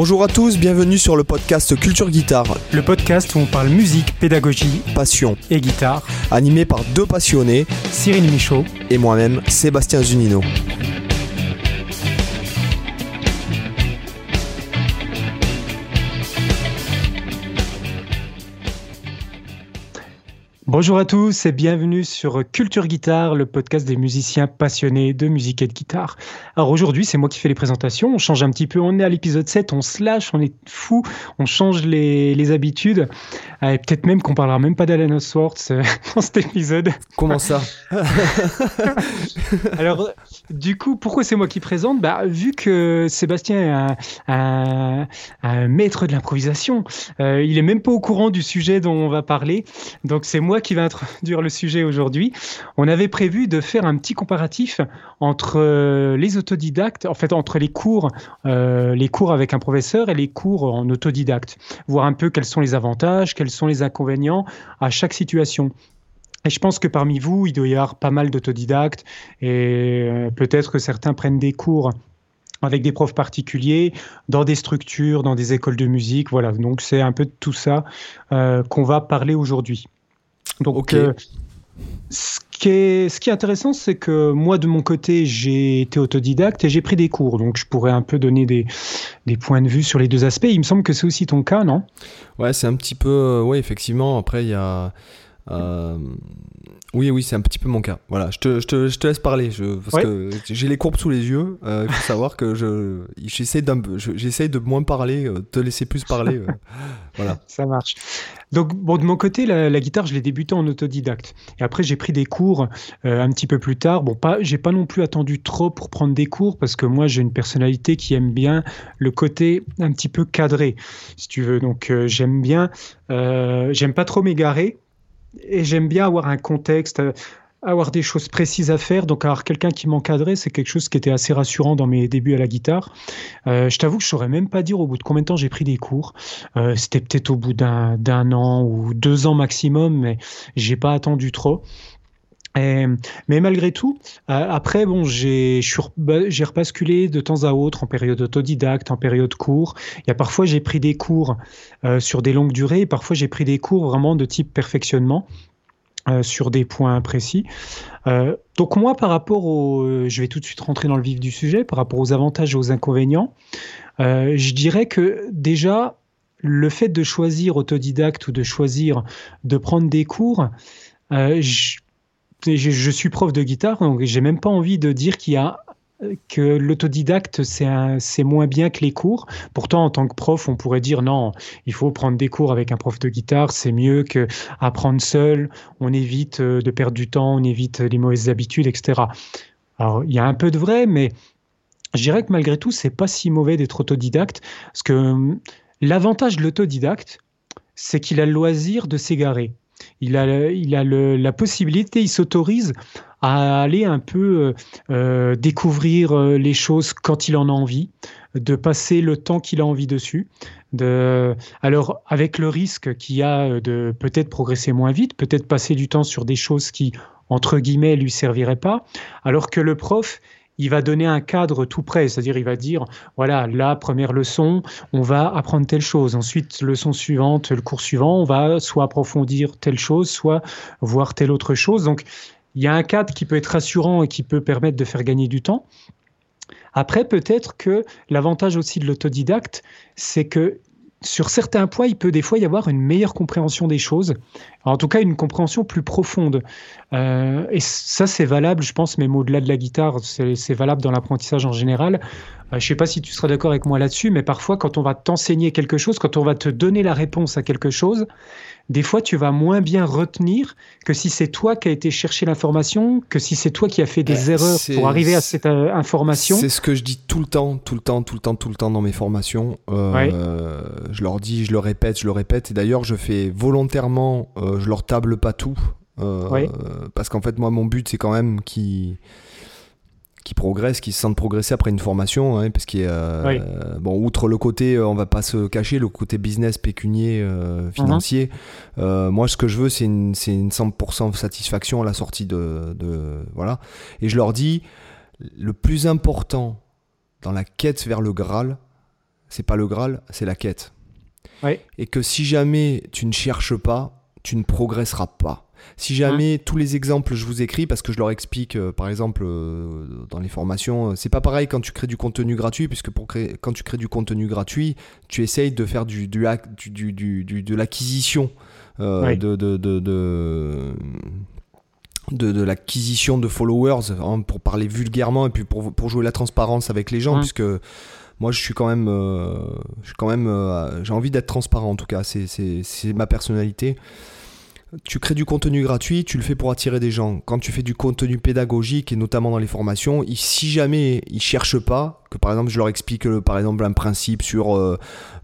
Bonjour à tous, bienvenue sur le podcast Culture Guitare. Le podcast où on parle musique, pédagogie, passion et guitare. Animé par deux passionnés, Cyril Michaud et moi-même, Sébastien Zunino. Bonjour à tous et bienvenue sur Culture Guitare, le podcast des musiciens passionnés de musique et de guitare. Alors aujourd'hui, c'est moi qui fais les présentations. On change un petit peu. On est à l'épisode 7, on se lâche, on est fou, on change les, habitudes. Euh, et peut-être même qu'on parlera même pas d'Alan Swartz euh, dans cet épisode. Comment ça? Alors, du coup, pourquoi c'est moi qui présente? Bah, Vu que Sébastien est un, maître de l'improvisation, euh, il est même pas au courant du sujet dont on va parler. Donc c'est moi qui va introduire le sujet aujourd'hui. On avait prévu de faire un petit comparatif entre euh, les autodidactes, en fait entre les cours, euh, les cours avec un professeur et les cours en autodidacte, voir un peu quels sont les avantages, quels sont les inconvénients à chaque situation. Et je pense que parmi vous, il doit y avoir pas mal d'autodidactes et euh, peut-être que certains prennent des cours avec des profs particuliers, dans des structures, dans des écoles de musique. Voilà, donc c'est un peu de tout ça qu'on va parler aujourd'hui. Donc, euh, ce, qui est, ce qui est intéressant, c'est que moi, de mon côté, j'ai été autodidacte et j'ai pris des cours. Donc, je pourrais un peu donner des, des points de vue sur les deux aspects. Il me semble que c'est aussi ton cas, non? Ouais, c'est un petit peu. Euh, oui, effectivement. Après, il y a. Euh, oui, oui, c'est un petit peu mon cas. Voilà, je te, je te, je te laisse parler, je, parce que j'ai les courbes sous les yeux. Euh, il faut savoir que je, j'essaie, j'essaie de moins parler, euh, te laisser plus parler. voilà. Ça marche. Donc, bon, de mon côté, la, guitare, je l'ai débuté en autodidacte. Et après, j'ai pris des cours un petit peu plus tard. Bon, pas, j'ai pas non plus attendu trop pour prendre des cours, parce que moi, j'ai une personnalité qui aime bien le côté un petit peu cadré, si tu veux. Donc, j'aime bien, j'aime pas trop m'égarer et j'aime bien avoir un contexte, euh, avoir des choses précises à faire. Donc, avoir quelqu'un qui m'encadrait, c'est quelque chose qui était assez rassurant dans mes débuts à la guitare. Euh, je t'avoue que je saurais même pas dire au bout de combien de temps j'ai pris des cours. Euh, c'était peut-être au bout d'un an ou deux ans maximum, mais j'ai pas attendu trop. Mais malgré tout, après, bon, j'ai repasculé de temps à autre en période autodidacte, en période cours. Il y a parfois j'ai pris des cours sur des longues durées, parfois j'ai pris des cours vraiment de type perfectionnement. Euh, sur des points précis. Euh, donc moi, par rapport au, euh, je vais tout de suite rentrer dans le vif du sujet, par rapport aux avantages et aux inconvénients, je dirais que déjà, le fait de choisir autodidacte ou de choisir de prendre des cours, je, je, suis prof de guitare, donc j'ai même pas envie de dire qu'il y a que l'autodidacte, c'est moins bien que les cours. Pourtant, en tant que prof, on pourrait dire non, il faut prendre des cours avec un prof de guitare, c'est mieux que apprendre seul, on évite euh, de perdre du temps, on évite les mauvaises habitudes, etc. Alors, il y a un peu de vrai, mais je dirais que malgré tout, c'est pas si mauvais d'être autodidacte, parce que hum, l'avantage de l'autodidacte, c'est qu'il a le loisir de s'égarer. Il a, il a la possibilité, il s'autorise à aller un peu euh, euh, découvrir euh, les choses quand il en a envie, de passer le temps qu'il a envie dessus. De... Alors, avec le risque qu'il y a de peut-être progresser moins vite, peut-être passer du temps sur des choses qui, entre guillemets, lui serviraient pas, alors que le prof, il va donner un cadre tout près, c'est-à-dire il va dire, voilà, la première leçon, on va apprendre telle chose. Ensuite, leçon suivante, le cours suivant, on va soit approfondir telle chose, soit voir telle autre chose. Donc, il y a un cadre qui peut être rassurant et qui peut permettre de faire gagner du temps. Après, peut-être que l'avantage aussi de l'autodidacte, c'est que sur certains points, il peut des fois y avoir une meilleure compréhension des choses, en tout cas une compréhension plus profonde. Euh, et ça, c'est valable, je pense, même au-delà de la guitare, c'est valable dans l'apprentissage en général. Euh, je ne sais pas si tu seras d'accord avec moi là-dessus, mais parfois, quand on va t'enseigner quelque chose, quand on va te donner la réponse à quelque chose, des fois, tu vas moins bien retenir que si c'est toi qui as été chercher l'information, que si c'est toi qui as fait des euh, erreurs pour arriver à cette euh, information. C'est ce que je dis tout le temps, tout le temps, tout le temps, tout le temps dans mes formations. Je leur dis, je le répète, je le répète. Et d'ailleurs, je fais volontairement, je leur table pas tout. Parce qu'en fait, moi, mon but, c'est quand même qu'ils qui progressent, qui se sentent progresser après une formation, hein, parce qu'il euh, bon, outre le côté, euh, on va pas se cacher, le côté business pécunier euh, financier. Mhm. moi, ce que je veux, c'est une, c'est une 100% satisfaction à la sortie de, de, voilà. Et je leur dis, le plus important dans la quête vers le Graal, c'est pas le Graal, c'est la quête. Et que si jamais tu ne cherches pas, tu ne progresseras pas. Si jamais hein tous les exemples je vous écris, parce que je leur explique, euh, par exemple, euh, dans les formations, euh, c'est pas pareil quand tu crées du contenu gratuit, puisque pour créer, quand tu crées du contenu gratuit, tu essayes de faire du, du, du, du de l'acquisition de, de, de, de, l'acquisition de followers, hein, pour parler vulgairement et puis pour, pour, jouer la transparence avec les gens, hein puisque moi je suis quand même, je suis quand même j'ai envie d'être transparent en tout cas, c'est ma personnalité tu crées du contenu gratuit, tu le fais pour attirer des gens. Quand tu fais du contenu pédagogique et notamment dans les formations, si jamais ils cherchent pas, que par exemple je leur explique euh, par exemple un principe sur euh,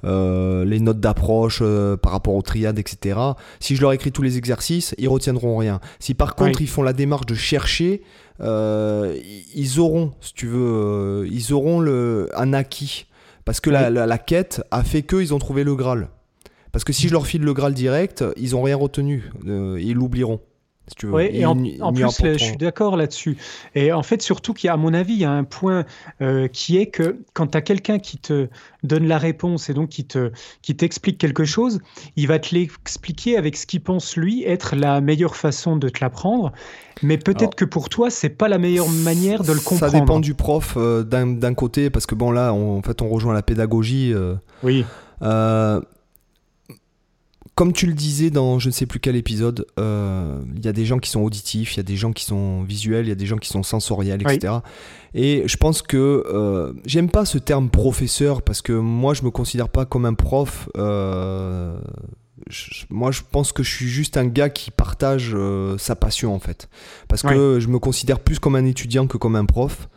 euh, les notes d'approche par rapport aux triades, etc. Si je leur écris tous les exercices, ils retiendront rien. Si par contre ils font la démarche de chercher, ils auront, si tu veux, ils auront le, un acquis. Parce que la, la, quête a fait qu'ils ont trouvé le Graal. Parce que si je leur file le Graal direct, ils n'ont rien retenu. Euh, ils l'oublieront. Si tu veux. et en, plus, je suis d'accord là-dessus. Et en fait, surtout qu'il y a, à mon avis, il y a un point euh, qui est que quand tu as quelqu'un qui te donne la réponse et donc qui te qui t'explique quelque chose, il va te l'expliquer avec ce qu'il pense lui être la meilleure façon de te l'apprendre. Mais peut-être que pour toi, c'est pas la meilleure manière de le comprendre. Ça dépend du prof euh, d'un côté, parce que bon là, en fait, on rejoint la pédagogie. oui comme tu le disais dans je ne sais plus quel épisode, euh, il y a des gens qui sont auditifs, il y a des gens qui sont visuels, il y a des gens qui sont sensoriels, etc. Et je pense que euh, j'aime pas ce terme professeur parce que moi je me considère pas comme un prof. Euh, moi je pense que je suis juste un gars qui partage sa passion en fait. Parce que je me considère plus comme un étudiant que comme un prof.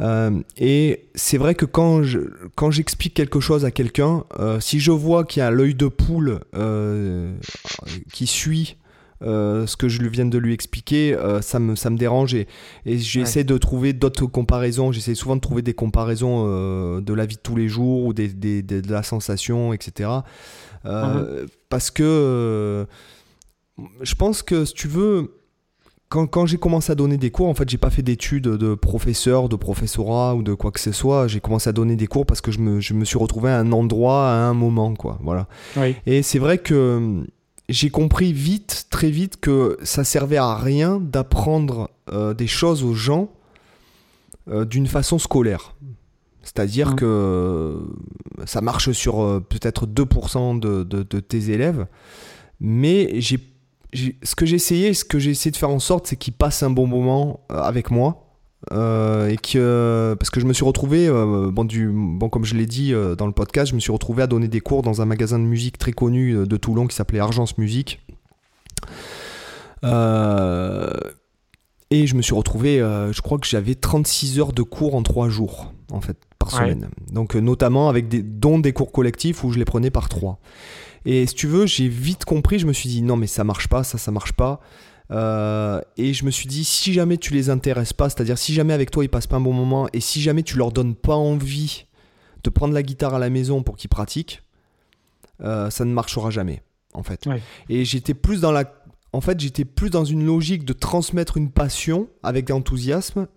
Euh, et c'est vrai que quand je, quand j'explique quelque chose à quelqu'un, euh, si je vois qu'il y a l'œil de poule euh, qui suit ce que je viens de lui expliquer, ça, me, ça me dérange et, et j'essaie de trouver d'autres comparaisons. J'essaie souvent de trouver des comparaisons de la vie de tous les jours ou des, des, de la sensation, etc. Mhm. Parce que je pense que si tu veux quand, j'ai commencé à donner des cours, en fait, j'ai pas fait d'études de professeur, de professorat ou de quoi que ce soit. J'ai commencé à donner des cours parce que je me, je me, suis retrouvé à un endroit, à un moment, quoi. Voilà. Et c'est vrai que hum, j'ai compris vite, très vite, que ça servait à rien d'apprendre euh, des choses aux gens euh, d'une façon scolaire. C'est-à-dire mmh. que euh, ça marche sur peut-être 2% de, de, de, tes élèves, mais j'ai ce que j'ai essayé, ce que j'ai essayé de faire en sorte, c'est qu'ils passent un bon moment euh, avec moi. Euh, et que parce que je me suis retrouvé euh, bon, du, bon comme je l'ai dit dans le podcast je me suis retrouvé à donner des cours dans un magasin de musique très connu de Toulon qui s'appelait Argence Musique. Et je me suis retrouvé je crois que j'avais 36 heures de cours en 3 jours en fait par semaine. Donc notamment avec des dont des cours collectifs où je les prenais par 3 et si tu veux, j'ai vite compris, je me suis dit non mais ça marche pas, ça ça marche pas. Euh, et je me suis dit si jamais tu les intéresses pas, c'est-à-dire si jamais avec toi ils passent pas un bon moment et si jamais tu leur donnes pas envie de prendre la guitare à la maison pour qu'ils pratiquent, euh, ça ne marchera jamais en fait. Et j'étais plus dans la en fait, j'étais plus dans une logique de transmettre une passion avec enthousiasme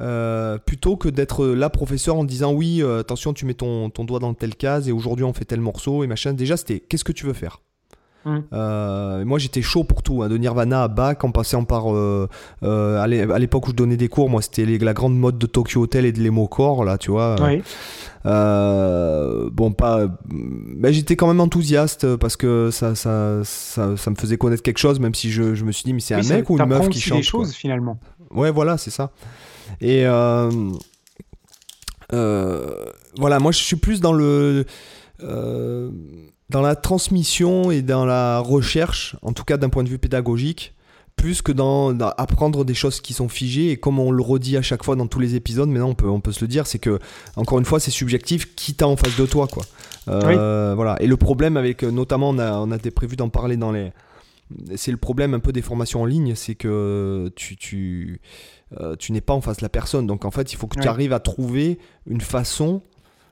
euh, plutôt que d'être là professeur en disant oui, euh, attention, tu mets ton, ton, doigt dans telle case et aujourd'hui on fait tel morceau et machin. Déjà, c'était qu'est-ce que tu veux faire? Hum. euh, moi j'étais chaud pour tout, hein, de Nirvana à Bach en passant par. à l'époque où je donnais des cours, moi c'était la grande mode de Tokyo Hotel et de l'Emocore, là, tu vois. bon, pas. Mais j'étais quand même enthousiaste parce que ça ça, ça, ça, me faisait connaître quelque chose, même si je, je me suis dit, mais c'est un mec ou une meuf qui chante. des choses finalement. Ouais, voilà, c'est ça. Et euh, euh, voilà, moi je suis plus dans le euh, dans la transmission et dans la recherche, en tout cas d'un point de vue pédagogique, plus que dans, apprendre des choses qui sont figées. Et comme on le redit à chaque fois dans tous les épisodes, maintenant on peut, on peut se le dire, c'est que, encore une fois, c'est subjectif qui t'a en face de toi. Quoi. Voilà. Et le problème avec, notamment, on a, on a prévu d'en parler dans les. C'est le problème un peu des formations en ligne, c'est que tu, tu, euh, tu n'es pas en face de la personne. Donc en fait, il faut que tu arrives à trouver une façon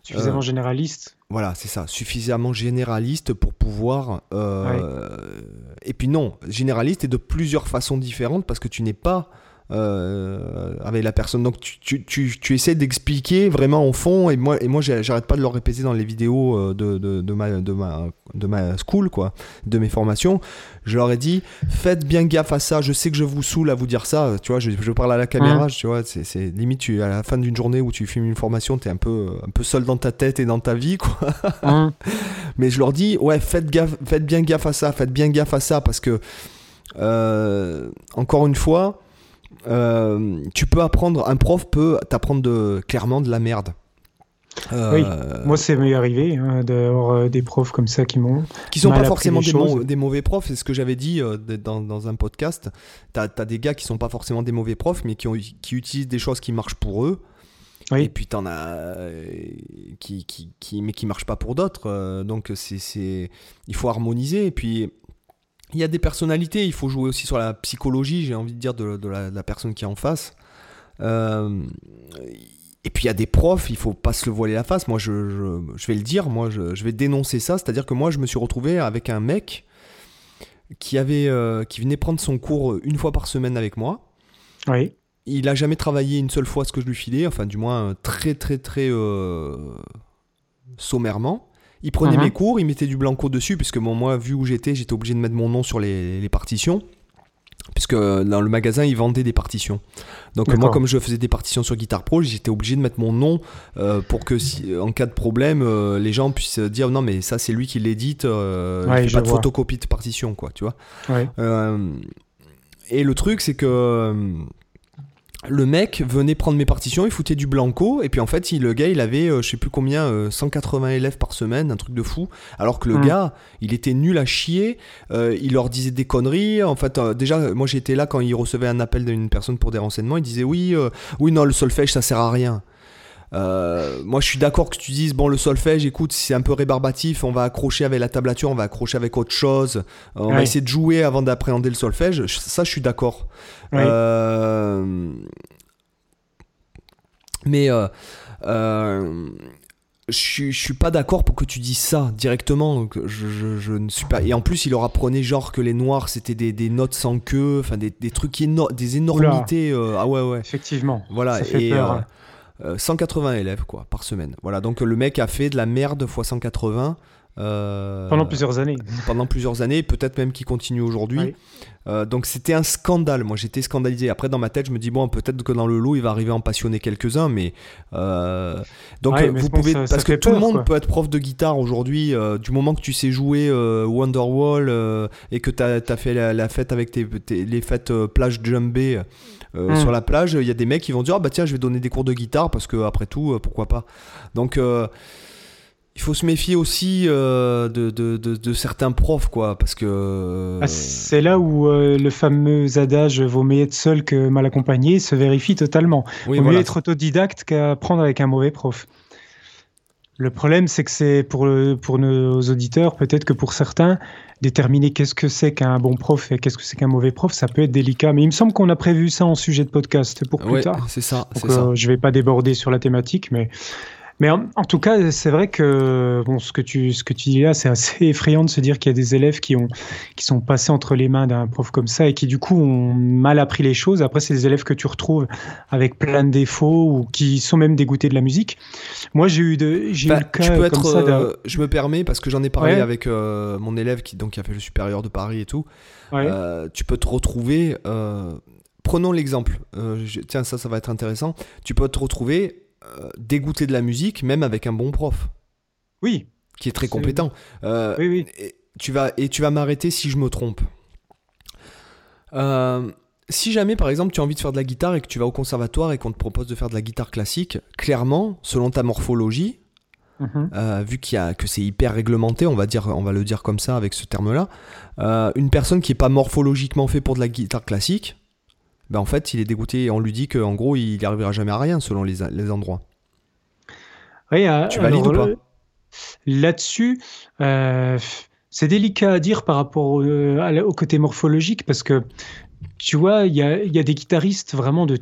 suffisamment euh, généraliste. Voilà, c'est ça, suffisamment généraliste pour pouvoir. Euh, et puis non, généraliste et de plusieurs façons différentes parce que tu n'es pas euh, avec la personne. Donc tu, tu, tu, tu essaies d'expliquer vraiment au fond, et moi, et moi j'arrête pas de le répéter dans les vidéos euh, de, de, de, ma, de, ma, de ma school, quoi, de mes formations. Je leur ai dit, faites bien gaffe à ça, je sais que je vous saoule à vous dire ça, tu vois, je, je parle à la caméra, tu vois, c'est limite, tu, à la fin d'une journée où tu filmes une formation, tu es un peu, un peu seul dans ta tête et dans ta vie, quoi. Mais je leur dis, ouais, faites, gaffe, faites bien gaffe à ça, faites bien gaffe à ça, parce que, euh, encore une fois, euh, tu peux apprendre, un prof peut t'apprendre de, clairement de la merde. Euh, oui, moi c'est m'est arrivé hein, d'avoir euh, des profs comme ça qui m'ont. Qui sont pas forcément des, des, mauvais profs, c'est ce que j'avais dit dans, dans, un podcast. T'as as des gars qui sont pas forcément des mauvais profs, mais qui, ont, qui utilisent des choses qui marchent pour eux. Oui. Et puis t'en as qui, qui, qui, mais qui marchent pas pour d'autres. donc c'est il faut harmoniser. Et puis il y a des personnalités, il faut jouer aussi sur la psychologie, j'ai envie de dire, de, la, personne qui est en face. Euh, et puis il y a des profs, il faut pas se le voiler la face. Moi, je, vais le dire, moi, je, vais dénoncer ça. C'est-à-dire que moi, je me suis retrouvé avec un mec qui, avait, euh, qui venait prendre son cours une fois par semaine avec moi. Oui. Il a jamais travaillé une seule fois ce que je lui filais, enfin, du moins, très, très, très euh, sommairement. Il prenait mes mhm. cours, il mettait du blanco dessus, puisque moi, vu où j'étais, j'étais obligé de mettre mon nom sur les, partitions. Puisque dans le magasin, ils vendaient des partitions. Donc moi, comme je faisais des partitions sur Guitar Pro, j'étais obligé de mettre mon nom euh, pour que, si, en cas de problème, euh, les gens puissent dire non, mais ça, c'est lui qui l'édite. Euh, ouais, pas de photocopie de partition, quoi, tu vois. et le truc, c'est que le mec venait prendre mes partitions, il foutait du blanco, et puis en fait, il, le gars, il avait, euh, je sais plus combien, 180 euh, élèves par semaine, un truc de fou. Alors que le hmm. gars, il était nul à chier, euh, il leur disait des conneries. En fait, déjà, moi j'étais là quand il recevait un appel d'une personne pour des renseignements, il disait oui, oui, non, le solfège, ça sert à rien. Euh, moi, je suis d'accord que tu dises bon, le solfège, écoute, c'est un peu rébarbatif, on va accrocher avec la tablature, on va accrocher avec autre chose, on va essayer de jouer avant d'appréhender le solfège. Ça, je suis d'accord. Euh, mais euh, je, je suis pas d'accord pour que tu dises ça directement. Donc je, ne suis pas. Et en plus, il leur apprenait genre que les noirs c'était des, notes sans queue, enfin des, trucs des énormités. ah ouais ouais. Effectivement. Voilà. Ça fait peur. 180 euh, élèves quoi par semaine. Voilà, donc le mec a fait de la merde x 180. Euh, pendant plusieurs années. Pendant plusieurs années, peut-être même qu'il continue aujourd'hui. Euh, donc c'était un scandale. Moi j'étais scandalisé. Après dans ma tête, je me dis bon, peut-être que dans le lot il va arriver à en passionner quelques-uns, mais donc vous pouvez parce que tout le monde peut être prof de guitare aujourd'hui. du moment que tu sais jouer Wonderwall et que tu as, fait la, fête avec tes, les fêtes plage jumbé euh, hmm. Sur la plage, il y a des mecs qui vont dire ah bah tiens, je vais donner des cours de guitare parce que après tout, euh, pourquoi pas. Donc euh, il faut se méfier aussi de, de, de, certains profs, quoi, parce que... Ah, c'est là où le fameux adage « vaut mieux être seul que mal accompagné » se vérifie totalement. Oui, vaut mieux être autodidacte qu'apprendre avec un mauvais prof. Le problème, c'est que c'est pour, pour nos auditeurs, peut-être que pour certains, déterminer qu'est-ce que c'est qu'un bon prof et qu'est-ce que c'est qu'un mauvais prof, ça peut être délicat. Mais il me semble qu'on a prévu ça en sujet de podcast pour plus tard. C'est ça. Donc, euh, je vais pas déborder sur la thématique, mais mais en, tout cas, c'est vrai que bon, ce que tu ce que tu dis là, c'est assez effrayant de se dire qu'il y a des élèves qui ont qui sont passés entre les mains d'un prof comme ça et qui du coup ont mal appris les choses. Après, c'est des élèves que tu retrouves avec plein de défauts ou qui sont même dégoûtés de la musique. Moi, j'ai eu de j'ai eu bah, le cas comme ça. Euh, je me permets parce que j'en ai parlé avec euh, mon élève qui donc qui a fait le supérieur de Paris et tout. Euh, tu peux te retrouver. prenons l'exemple. tiens, ça, ça va être intéressant. Tu peux te retrouver euh, dégoûté de la musique, même avec un bon prof. Oui. Qui est très compétent. Euh, oui, oui. Et tu vas, et tu vas m'arrêter si je me trompe. Euh, si jamais, par exemple, tu as envie de faire de la guitare et que tu vas au conservatoire et qu'on te propose de faire de la guitare classique, clairement, selon ta morphologie, mhm. vu qu'il a, que c'est hyper réglementé, on va, dire, on va le dire comme ça avec ce terme-là, une personne qui n'est pas morphologiquement fait pour de la guitare classique, ben en fait, il est dégoûté et on lui dit qu'en gros, il n'arrivera jamais à rien selon les, les endroits. Oui, euh, tu valides ou pas? Là-dessus, euh, c'est délicat à dire par rapport au, côté morphologique parce que tu vois, il y a, y a, des guitaristes vraiment de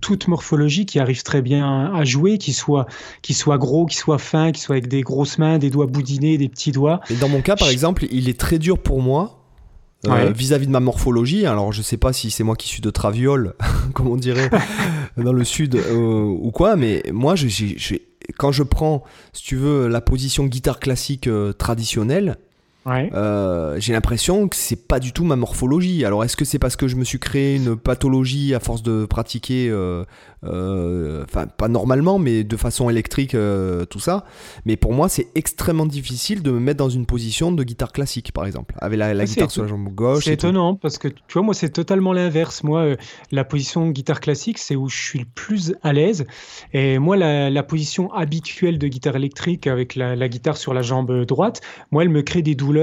toute morphologie qui arrivent très bien à jouer, qui soient, qui soient gros, qui soient fins, qui soient avec des grosses mains, des doigts boudinés, des petits doigts. Et dans mon cas, par exemple, il est très dur pour moi vis-à-vis de ma morphologie. Alors, je sais pas si c'est moi qui suis de traviole, comme on dirait dans le sud ou quoi, mais moi, je, quand je prends, si tu veux, la position guitare classique traditionnelle, euh, j'ai l'impression que c'est pas du tout ma morphologie. Alors est-ce que c'est parce que je me suis créé une pathologie à force de pratiquer euh, euh, enfin pas normalement, mais de façon électrique, tout ça. Mais pour moi, c'est extrêmement difficile de me mettre dans une position de guitare classique, par exemple, avec la, ah, guitare sur la jambe gauche. C'est étonnant parce que tu vois, moi, c'est totalement l'inverse. Moi, la position guitare classique, c'est où je suis le plus à l'aise. Et moi, la, position habituelle de guitare électrique avec la, guitare sur la jambe droite, moi, elle me crée des douleurs.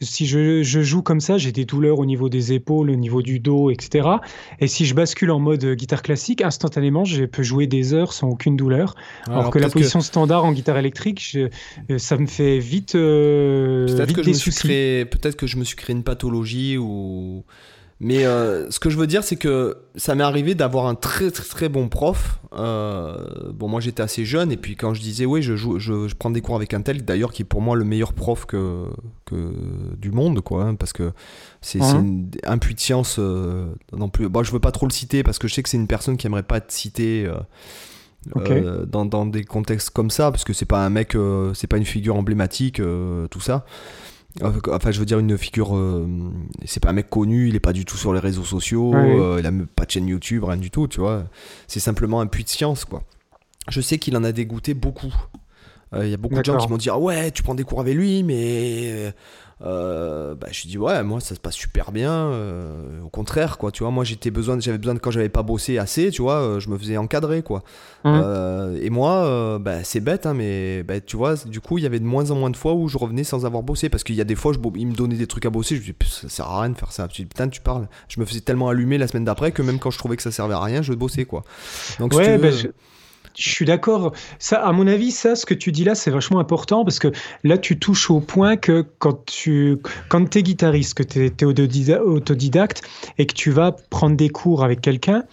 Si je, je, joue comme ça, j'ai des douleurs au niveau des épaules, au niveau du dos, etc. Et si je bascule en mode guitare classique, instantanément, je peux jouer des heures sans aucune douleur. Alors, que la position standard en guitare électrique, euh, ça me fait vite, euh, que des soucis. Peut-être que je me suis créé une pathologie ou. Mais euh, ce que je veux dire, c'est que ça m'est arrivé d'avoir un très, très très bon prof. bon, moi j'étais assez jeune, et puis quand je disais, oui, je, joue, je, prends des cours avec un tel, d'ailleurs, qui est pour moi le meilleur prof que, que du monde, quoi, hein, parce que c'est un puits de science euh, non plus. Bon, je veux pas trop le citer parce que je sais que c'est une personne qui aimerait pas être citée euh, euh, dans, dans, des contextes comme ça parce que c'est pas un mec, c'est pas une figure emblématique, tout ça. Enfin, je veux dire une figure. c'est pas un mec connu, il est pas du tout sur les réseaux sociaux, il a pas de chaîne YouTube, rien du tout, tu vois. C'est simplement un puits de science, quoi. Je sais qu'il en a dégoûté beaucoup. Il y a beaucoup de gens qui m'ont dit ah ouais, tu prends des cours avec lui, mais euh, bah, je dis ouais moi ça se passe super bien euh, au contraire quoi tu vois. Moi j'étais besoin j'avais besoin de quand j'avais pas bossé assez tu vois euh, je me faisais encadrer quoi. Mmh. et moi bah, c'est bête hein, mais bah, tu vois du coup il y avait de moins en moins de fois où je revenais sans avoir bossé parce qu'il y a des fois je, il me donnait des trucs à bosser je me dis ça sert à rien de faire ça putain tu parles. Je me faisais tellement allumer la semaine d'après que même quand je trouvais que ça servait à rien je bossais quoi. Donc ouais, bah, je suis d'accord. Ça, à mon avis, ça, ce que tu dis là, c'est vachement important parce que là, tu touches au point que quand tu quand es guitariste, que tu es, autodidacte et que tu vas prendre des cours avec quelqu'un,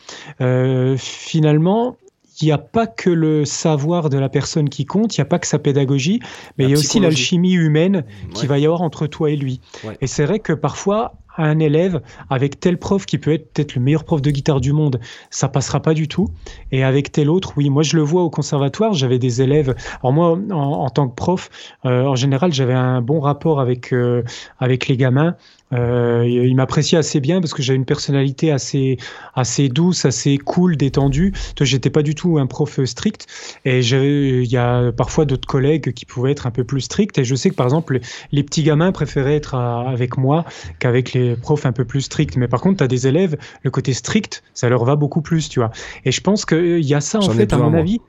euh, finalement, il n'y a pas que le savoir de la personne qui compte, il n'y a pas que sa pédagogie, mais il y a aussi l'alchimie humaine qui va y avoir entre toi et lui. Et c'est vrai que parfois, un élève avec tel prof qui peut être peut-être le meilleur prof de guitare du monde, ça passera pas du tout. Et avec tel autre, oui, moi je le vois au conservatoire, j'avais des élèves. Alors moi, en, tant que prof, euh, en général, j'avais un bon rapport avec euh, avec les gamins. Euh, il m'appréciait assez bien parce que j'avais une personnalité assez, assez douce, assez cool, détendue. J'étais pas du tout un prof strict. Et il y a parfois d'autres collègues qui pouvaient être un peu plus stricts. Et je sais que par exemple, les, petits gamins préféraient être avec moi qu'avec les profs un peu plus stricts. Mais par contre, tu as des élèves, le côté strict, ça leur va beaucoup plus, tu vois. Et je pense qu'il y a ça, en fait, à mon avis.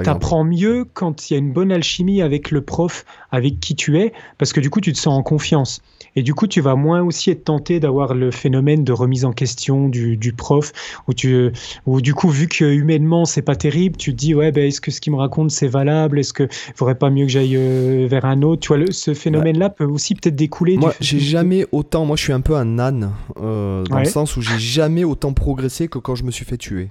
T'apprends mieux quand il y a une bonne alchimie avec le prof avec qui tu es, parce que du coup, tu te sens en confiance. Et du coup, tu vas moins aussi être tenté d'avoir le phénomène de remise en question du, du prof, où, tu, où du coup, vu que humainement, c'est pas terrible, tu te dis, ouais, ben, est-ce que ce qu'il me raconte, c'est valable? Est-ce que faudrait pas mieux que j'aille euh, vers un autre? Tu vois, ce phénomène-là peut aussi peut-être découler. Moi, j'ai jamais autant, moi, je suis un peu un âne, euh, dans le sens où j'ai jamais autant progressé que quand je me suis fait tuer.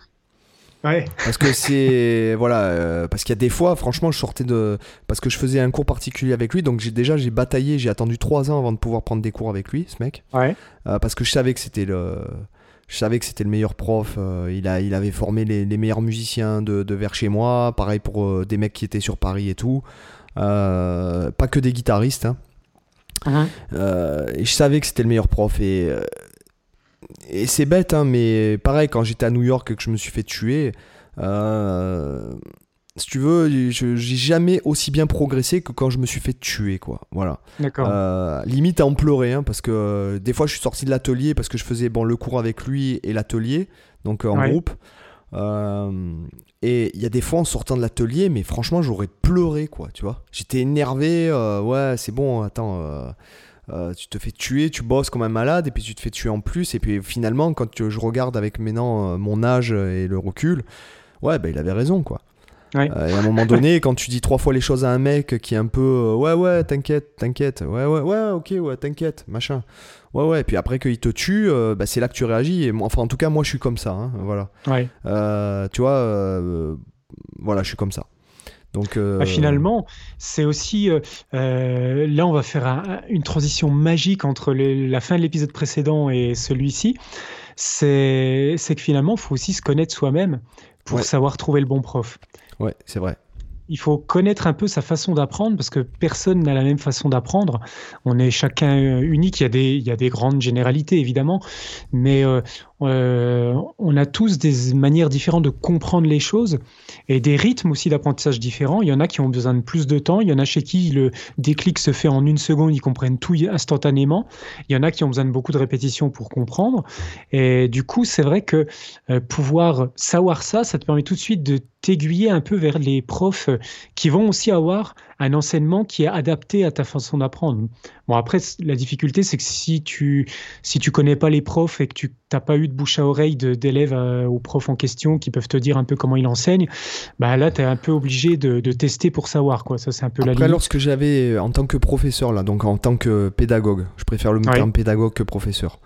Parce que c'est voilà, euh, parce qu'il y a des fois, franchement, je sortais de parce que je faisais un cours particulier avec lui, donc j'ai déjà j'ai bataillé, j'ai attendu trois ans avant de pouvoir prendre des cours avec lui, ce mec. Ouais. Euh, parce que je savais que c'était le, je savais que c'était le meilleur prof. Euh, il a, il avait formé les, les meilleurs musiciens de, de, vers chez moi. Pareil pour des mecs qui étaient sur Paris et tout. pas que des guitaristes. Hein. Uh-huh. et je savais que c'était le meilleur prof et et c'est bête, hein, mais pareil, quand j'étais à New York et que je me suis fait tuer, euh, si tu veux, j'ai jamais aussi bien progressé que quand je me suis fait tuer, quoi. Voilà. D'accord. Euh, limite à en pleurer, hein, parce que euh, des fois je suis sorti de l'atelier parce que je faisais bon, le cours avec lui et l'atelier, donc en groupe. et il y a des fois en sortant de l'atelier, mais franchement, j'aurais pleuré, quoi, tu vois. J'étais énervé, ouais, c'est bon, attends euh, tu te fais tuer, tu bosses comme un malade, et puis tu te fais tuer en plus. Et puis finalement, quand je regarde avec maintenant euh, mon âge et le recul, ouais, bah, il avait raison, quoi. Euh, et à un moment donné, quand tu dis trois fois les choses à un mec qui est un peu ouais, ouais, t'inquiète, t'inquiète, ouais, ouais, ouais, ok, ouais, t'inquiète, machin. Ouais, ouais, et puis après qu'il te tue, bah, c'est là que tu réagis. Et moi, enfin, en tout cas, moi, je suis comme ça, hein, voilà. Ouais. tu vois, voilà, je suis comme ça. Donc bah, finalement, c'est aussi là on va faire une transition magique entre la fin de l'épisode précédent et celui-ci. C'est que finalement, il faut aussi se connaître soi-même pour savoir trouver le bon prof. Ouais, c'est vrai il faut connaître un peu sa façon d'apprendre parce que personne n'a la même façon d'apprendre. On est chacun unique. Il y a des, il y a des grandes généralités évidemment, mais euh, euh, on a tous des manières différentes de comprendre les choses et des rythmes aussi d'apprentissage différents. Il y en a qui ont besoin de plus de temps, il y en a chez qui le déclic se fait en une seconde, ils comprennent tout instantanément. Il y en a qui ont besoin de beaucoup de répétitions pour comprendre. Et du coup, c'est vrai que euh, pouvoir savoir ça, ça te permet tout de suite de t'aiguiller un peu vers les profs qui vont aussi avoir un enseignement qui est adapté à ta façon d'apprendre. Bon, après, la difficulté, c'est que si tu si tu connais pas les profs et que tu n'as pas eu de bouche à oreille d'élèves euh, aux profs en question qui peuvent te dire un peu comment ils enseignent, bah là, tu es un peu obligé de, de, tester pour savoir. Quoi. Ça, c'est un peu après, la limite. lorsque j'avais, en tant que professeur, là, donc en tant que pédagogue, je préfère le terme pédagogue que professeur.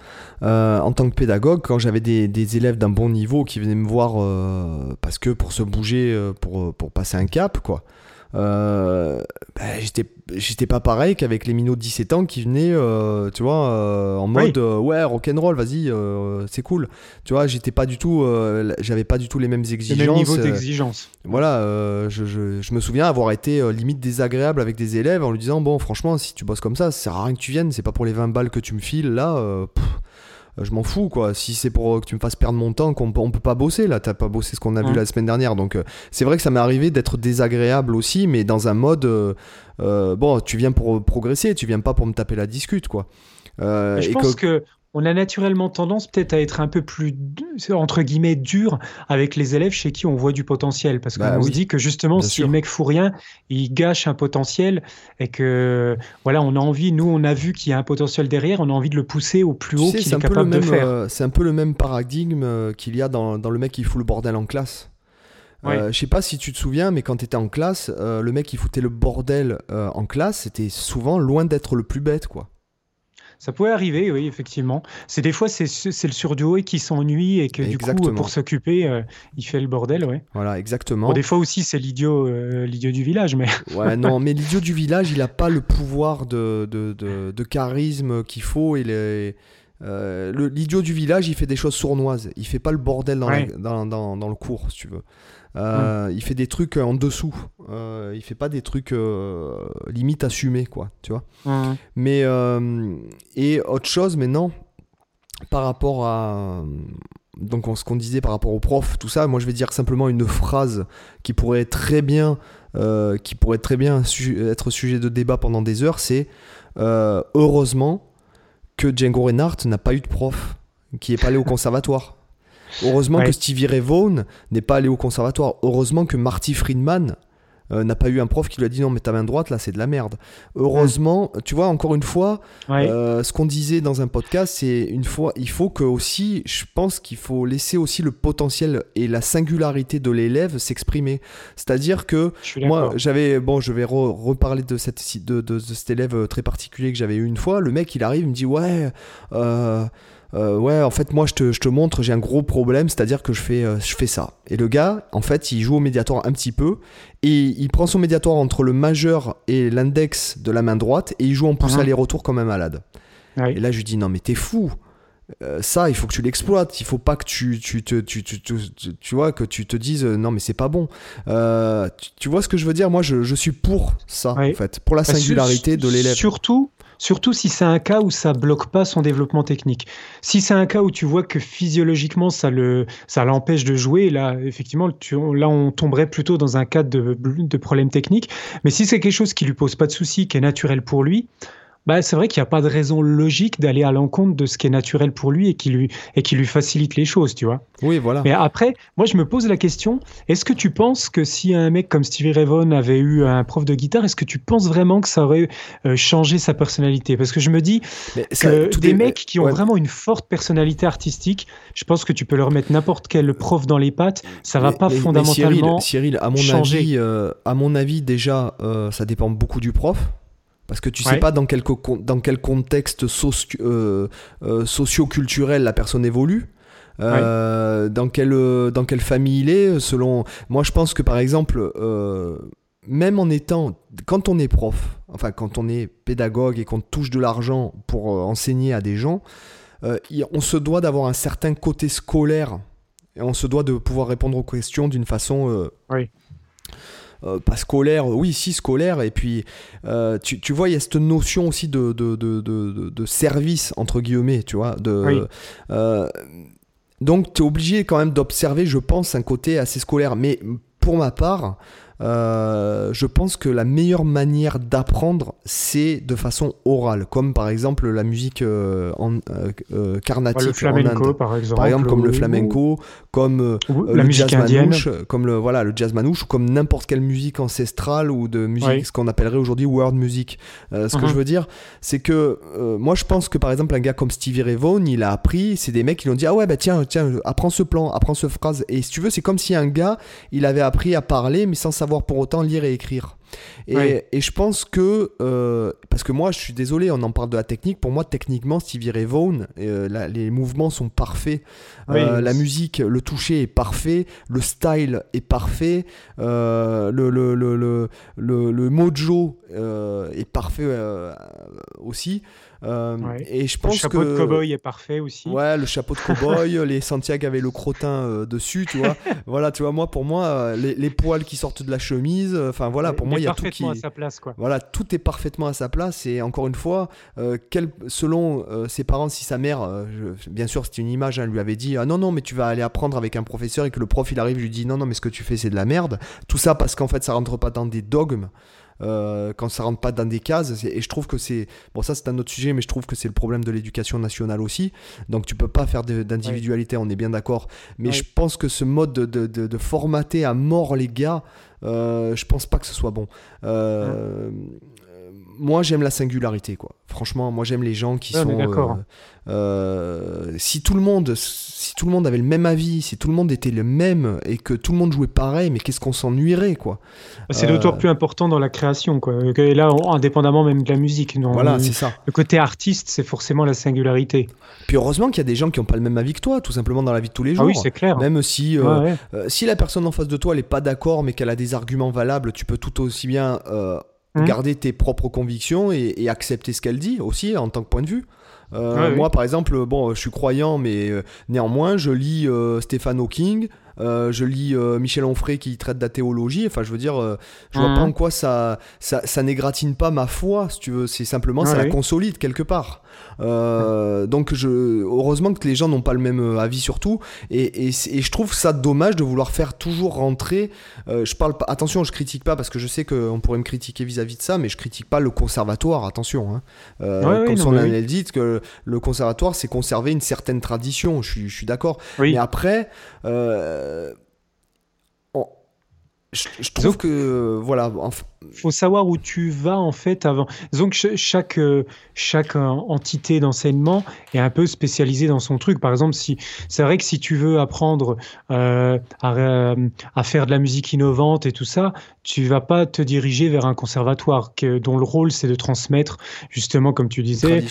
Euh, en tant que pédagogue, quand j'avais des, des élèves d'un bon niveau qui venaient me voir euh, parce que pour se bouger, pour, pour passer un cap, quoi. Euh, bah, j'étais j'étais pas pareil qu'avec les minots de 17 ans qui venaient euh, tu vois euh, en mode ouais rock'n'roll vas-y c'est cool. Tu vois j'étais pas du tout j'avais pas du tout les mêmes exigences le même niveau d'exigence voilà je, je, je, me souviens avoir été limite désagréable avec des élèves en lui disant bon franchement si tu bosses comme ça ça sert à rien que tu viennes c'est pas pour les 20 balles que tu me files là je m'en fous quoi. Si c'est pour que tu me fasses perdre mon temps, qu'on on peut pas bosser là, t'as pas bossé ce qu'on a vu la semaine dernière. Donc euh, c'est vrai que ça m'est arrivé d'être désagréable aussi, mais dans un mode euh, euh, bon, tu viens pour progresser, tu viens pas pour me taper la discute quoi. je pense que on a naturellement tendance peut-être à être un peu plus, entre guillemets, dur avec les élèves chez qui on voit du potentiel. Parce qu'on bah se dit que justement, si le mec fout rien, il gâche un potentiel et que, voilà, on a envie, nous, on a vu qu'il y a un potentiel derrière, on a envie de le pousser au plus haut qu'il est, capable de faire. Euh, c'est un peu le même paradigme euh, qu'il y a dans, le mec qui fout le bordel en classe. Euh, je sais pas si tu te souviens, mais quand tu étais en classe, le mec qui foutait le bordel en classe, c'était souvent loin d'être le plus bête, quoi. Ça pouvait arriver, oui, effectivement. C'est des fois, c'est le surdoué qui s'ennuie et que du coup, pour s'occuper, euh, il fait le bordel, ouais. Voilà, exactement. des fois aussi, c'est l'idiot euh, l'idiot du village, mais... ouais, non, mais l'idiot du village, il n'a pas le pouvoir de, de, de, charisme qu'il faut. Il est... Euh, l'idiot du village, il fait des choses sournoises. Il fait pas le bordel dans, dans, dans, dans, le cours, si tu veux. Euh, il fait des trucs en dessous. Euh, il fait pas des trucs euh, limite assumés, quoi, tu vois. Mais et autre chose, mais non, par rapport à donc ce qu'on disait par rapport au prof, tout ça, moi je vais dire simplement une phrase qui pourrait très bien, qui pourrait très bien être sujet de débat pendant des heures, c'est heureusement que Django Reinhardt n'a pas eu de prof, qui est pas allé au conservatoire. Heureusement que Stevie Ray Vaughan n'est pas allé au conservatoire. Heureusement que Marty Friedman euh, n'a pas eu un prof qui lui a dit non mais ta main droite là c'est de la merde. Heureusement, tu vois encore une fois, euh, ce qu'on disait dans un podcast, c'est une fois, il faut que aussi, je pense qu'il faut laisser aussi le potentiel et la singularité de l'élève s'exprimer. C'est-à-dire que moi j'avais, bon je vais reparler de, cette, de, de, de, cet élève très particulier que j'avais eu une fois. Le mec il arrive, il me dit ouais. Euh, euh, ouais, en fait, moi, je te, je te montre, j'ai un gros problème, c'est-à-dire que je fais, euh, je fais ça. Et le gars, en fait, il joue au médiator un petit peu, et il prend son médiator entre le majeur et l'index de la main droite, et il joue en pouce uh-huh. aller-retour comme un malade. Et là, je lui dis, non, mais t'es fou. Euh, ça, il faut que tu l'exploites. Il faut pas que tu, tu, tu, tu, tu, vois, que tu te dises non, mais c'est pas bon. tu, vois ce que je veux dire? Moi, je, je suis pour ça, en fait, pour la bah, singularité de l'élève. Surtout, Surtout si c'est un cas où ça bloque pas son développement technique. Si c'est un cas où tu vois que physiologiquement ça le ça l'empêche de jouer, là effectivement là on tomberait plutôt dans un cas de, de problème technique. Mais si c'est quelque chose qui lui pose pas de soucis, qui est naturel pour lui, bah, c'est vrai qu'il n'y a pas de raison logique d'aller à l'encontre de ce qui est naturel pour lui et qui lui, et qui lui facilite les choses, tu vois. Oui, voilà. Mais après, moi, je me pose la question, est-ce que tu penses que si un mec comme Stevie Ray Vaughan avait eu un prof de guitare, est-ce que tu penses vraiment que ça aurait euh, changé sa personnalité? Parce que je me dis que des mecs qui ont vraiment une forte personnalité artistique, je pense que tu peux leur mettre n'importe quel prof dans les pattes, ça va pas fondamentalement Cyril, à mon changer. Avis, euh, à mon avis, déjà, euh, ça dépend beaucoup du prof. Parce que tu sais pas dans quel, dans quel contexte socio, euh, euh, socio-culturel la personne évolue. Euh, dans, quelle, dans quelle famille il est selon moi je pense que par exemple même en étant, quand on est prof, enfin quand on est pédagogue et qu'on touche de l'argent pour enseigner à des gens, on se doit d'avoir un certain côté scolaire et on se doit de pouvoir répondre aux questions d'une façon oui. Euh, pas scolaire, oui, si scolaire, et puis euh, tu, tu, vois, il y a cette notion aussi de, de, de, de service, entre guillemets, tu vois. De, euh, donc tu es obligé quand même d'observer, je pense, un côté assez scolaire. Mais pour ma part, euh, je pense que la meilleure manière d'apprendre, c'est de façon orale, comme par exemple la musique euh, en, euh, carnatique le flamenco, par exemple, par exemple comme le flamenco, comme la le musique jazz manouche, comme le voilà le jazz manouche, ou comme n'importe quelle musique ancestrale ou de musique, ce qu'on appellerait aujourd'hui world music. ce que uh-huh. je veux dire, c'est que moi je pense que par exemple un gars comme Stevie Ray Vaughan, il a appris, c'est des mecs qui lui ont dit ah ouais bah tiens tiens apprends ce plan, apprends ce phrase, et si tu veux c'est comme si un gars il avait appris à parler mais sans savoir savoir pour autant lire et écrire. Et, et je pense que, euh, parce que moi je suis désolé, on en parle de la technique, pour moi techniquement Stevie Ray Vaughan, euh, les mouvements sont parfaits, euh, la musique, le toucher est parfait, le style est parfait, le, le, le, le, le, mojo est parfait aussi. Euh, et je pense le chapeau de cowboy est parfait aussi. Ouais, le chapeau de cowboy, les Santiago avaient le crottin euh, dessus, tu vois. voilà, tu vois, moi, pour moi, euh, les, poils qui sortent de la chemise, enfin voilà, pour moi, il y a tout qui. à sa place, quoi. Voilà, tout est parfaitement à sa place. Et encore une fois, quel... selon ses parents, si sa mère, bien sûr, c'est une image, elle hein, lui avait dit Ah non, non, mais tu vas aller apprendre avec un professeur et que le prof il arrive, lui dit Non, non, mais ce que tu fais, c'est de la merde. Tout ça parce qu'en fait, ça rentre pas dans des dogmes. Euh, quand ça rentre pas dans des cases. Et je trouve que c'est. Bon, ça, c'est un autre sujet, mais je trouve que c'est le problème de l'éducation nationale aussi. Donc, tu peux pas faire d'individualité, on est bien d'accord. Mais je pense que ce mode de, de, de, formater à mort les gars, euh, je pense pas que ce soit bon. Euh, moi, j'aime la singularité, quoi. Franchement, moi, j'aime les gens qui sont. Euh, euh, si tout le monde, si tout le monde avait le même avis, si tout le monde était le même et que tout le monde jouait pareil, mais qu'est-ce qu'on s'ennuierait, quoi? C'est d'autant euh, plus important dans la création, quoi. Et là, indépendamment même de la musique. voilà, c'est ça. Le côté artiste, c'est forcément la singularité. Puis heureusement qu'il y a des gens qui n'ont pas le même avis que toi, tout simplement dans la vie de tous les jours. Ah oui, c'est clair. Même si, si la personne en face de toi, elle n'est pas d'accord, mais qu'elle a des arguments valables, tu peux tout aussi bien Mmh. garder tes propres convictions et, accepter ce qu'elle dit aussi en tant que point de vue. Euh, moi, par exemple, bon, je suis croyant, mais euh, néanmoins, je lis euh, Stephen Hawking, je lis Michel Onfray qui traite de la théologie. Enfin, je veux dire, je vois mmh. pas en quoi ça, ça, ça n'égratine pas ma foi, si tu veux. C'est simplement, ça la consolide quelque part. Euh, donc je, heureusement que les gens n'ont pas le même euh, avis sur tout. Et, et, je trouve ça dommage de vouloir faire toujours rentrer. Euh, je parle pas, attention, je critique pas parce que je sais qu'on pourrait me critiquer vis-à-vis de ça, mais je critique pas le conservatoire. Attention, hein. comme son nom dit, que le conservatoire c'est conserver une certaine tradition. Je suis, je suis d'accord. Mais après je, trouve que voilà. Faut savoir où tu vas en fait avant. Donc chaque chaque entité d'enseignement est un peu spécialisée dans son truc. Par exemple, si c'est vrai que si tu veux apprendre euh, à, à, faire de la musique innovante et tout ça, tu vas pas te diriger vers un conservatoire que, dont le rôle c'est de transmettre justement, comme tu disais,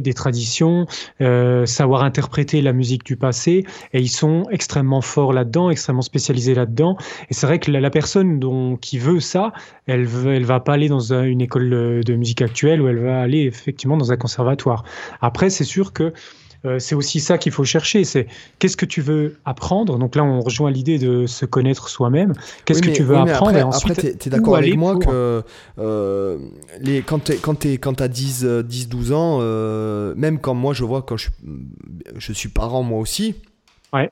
des traditions, euh, savoir interpréter la musique du passé. Et ils sont extrêmement forts là-dedans, extrêmement spécialisés là-dedans. Et c'est vrai que la, personne dont, qui veut ça, elle ne elle va pas aller dans une école de musique actuelle ou elle va aller effectivement dans un conservatoire. Après, c'est sûr que euh, c'est aussi ça qu'il faut chercher. C'est qu'est-ce que tu veux apprendre? Donc là, on rejoint l'idée de se connaître soi-même. Qu'est-ce que tu veux apprendre? après, et ensuite, tu es, d'accord avec moi que euh, les, quand tu as 10, 10, 12 ans, euh, même quand moi je vois, quand je, je suis parent moi aussi, ouais.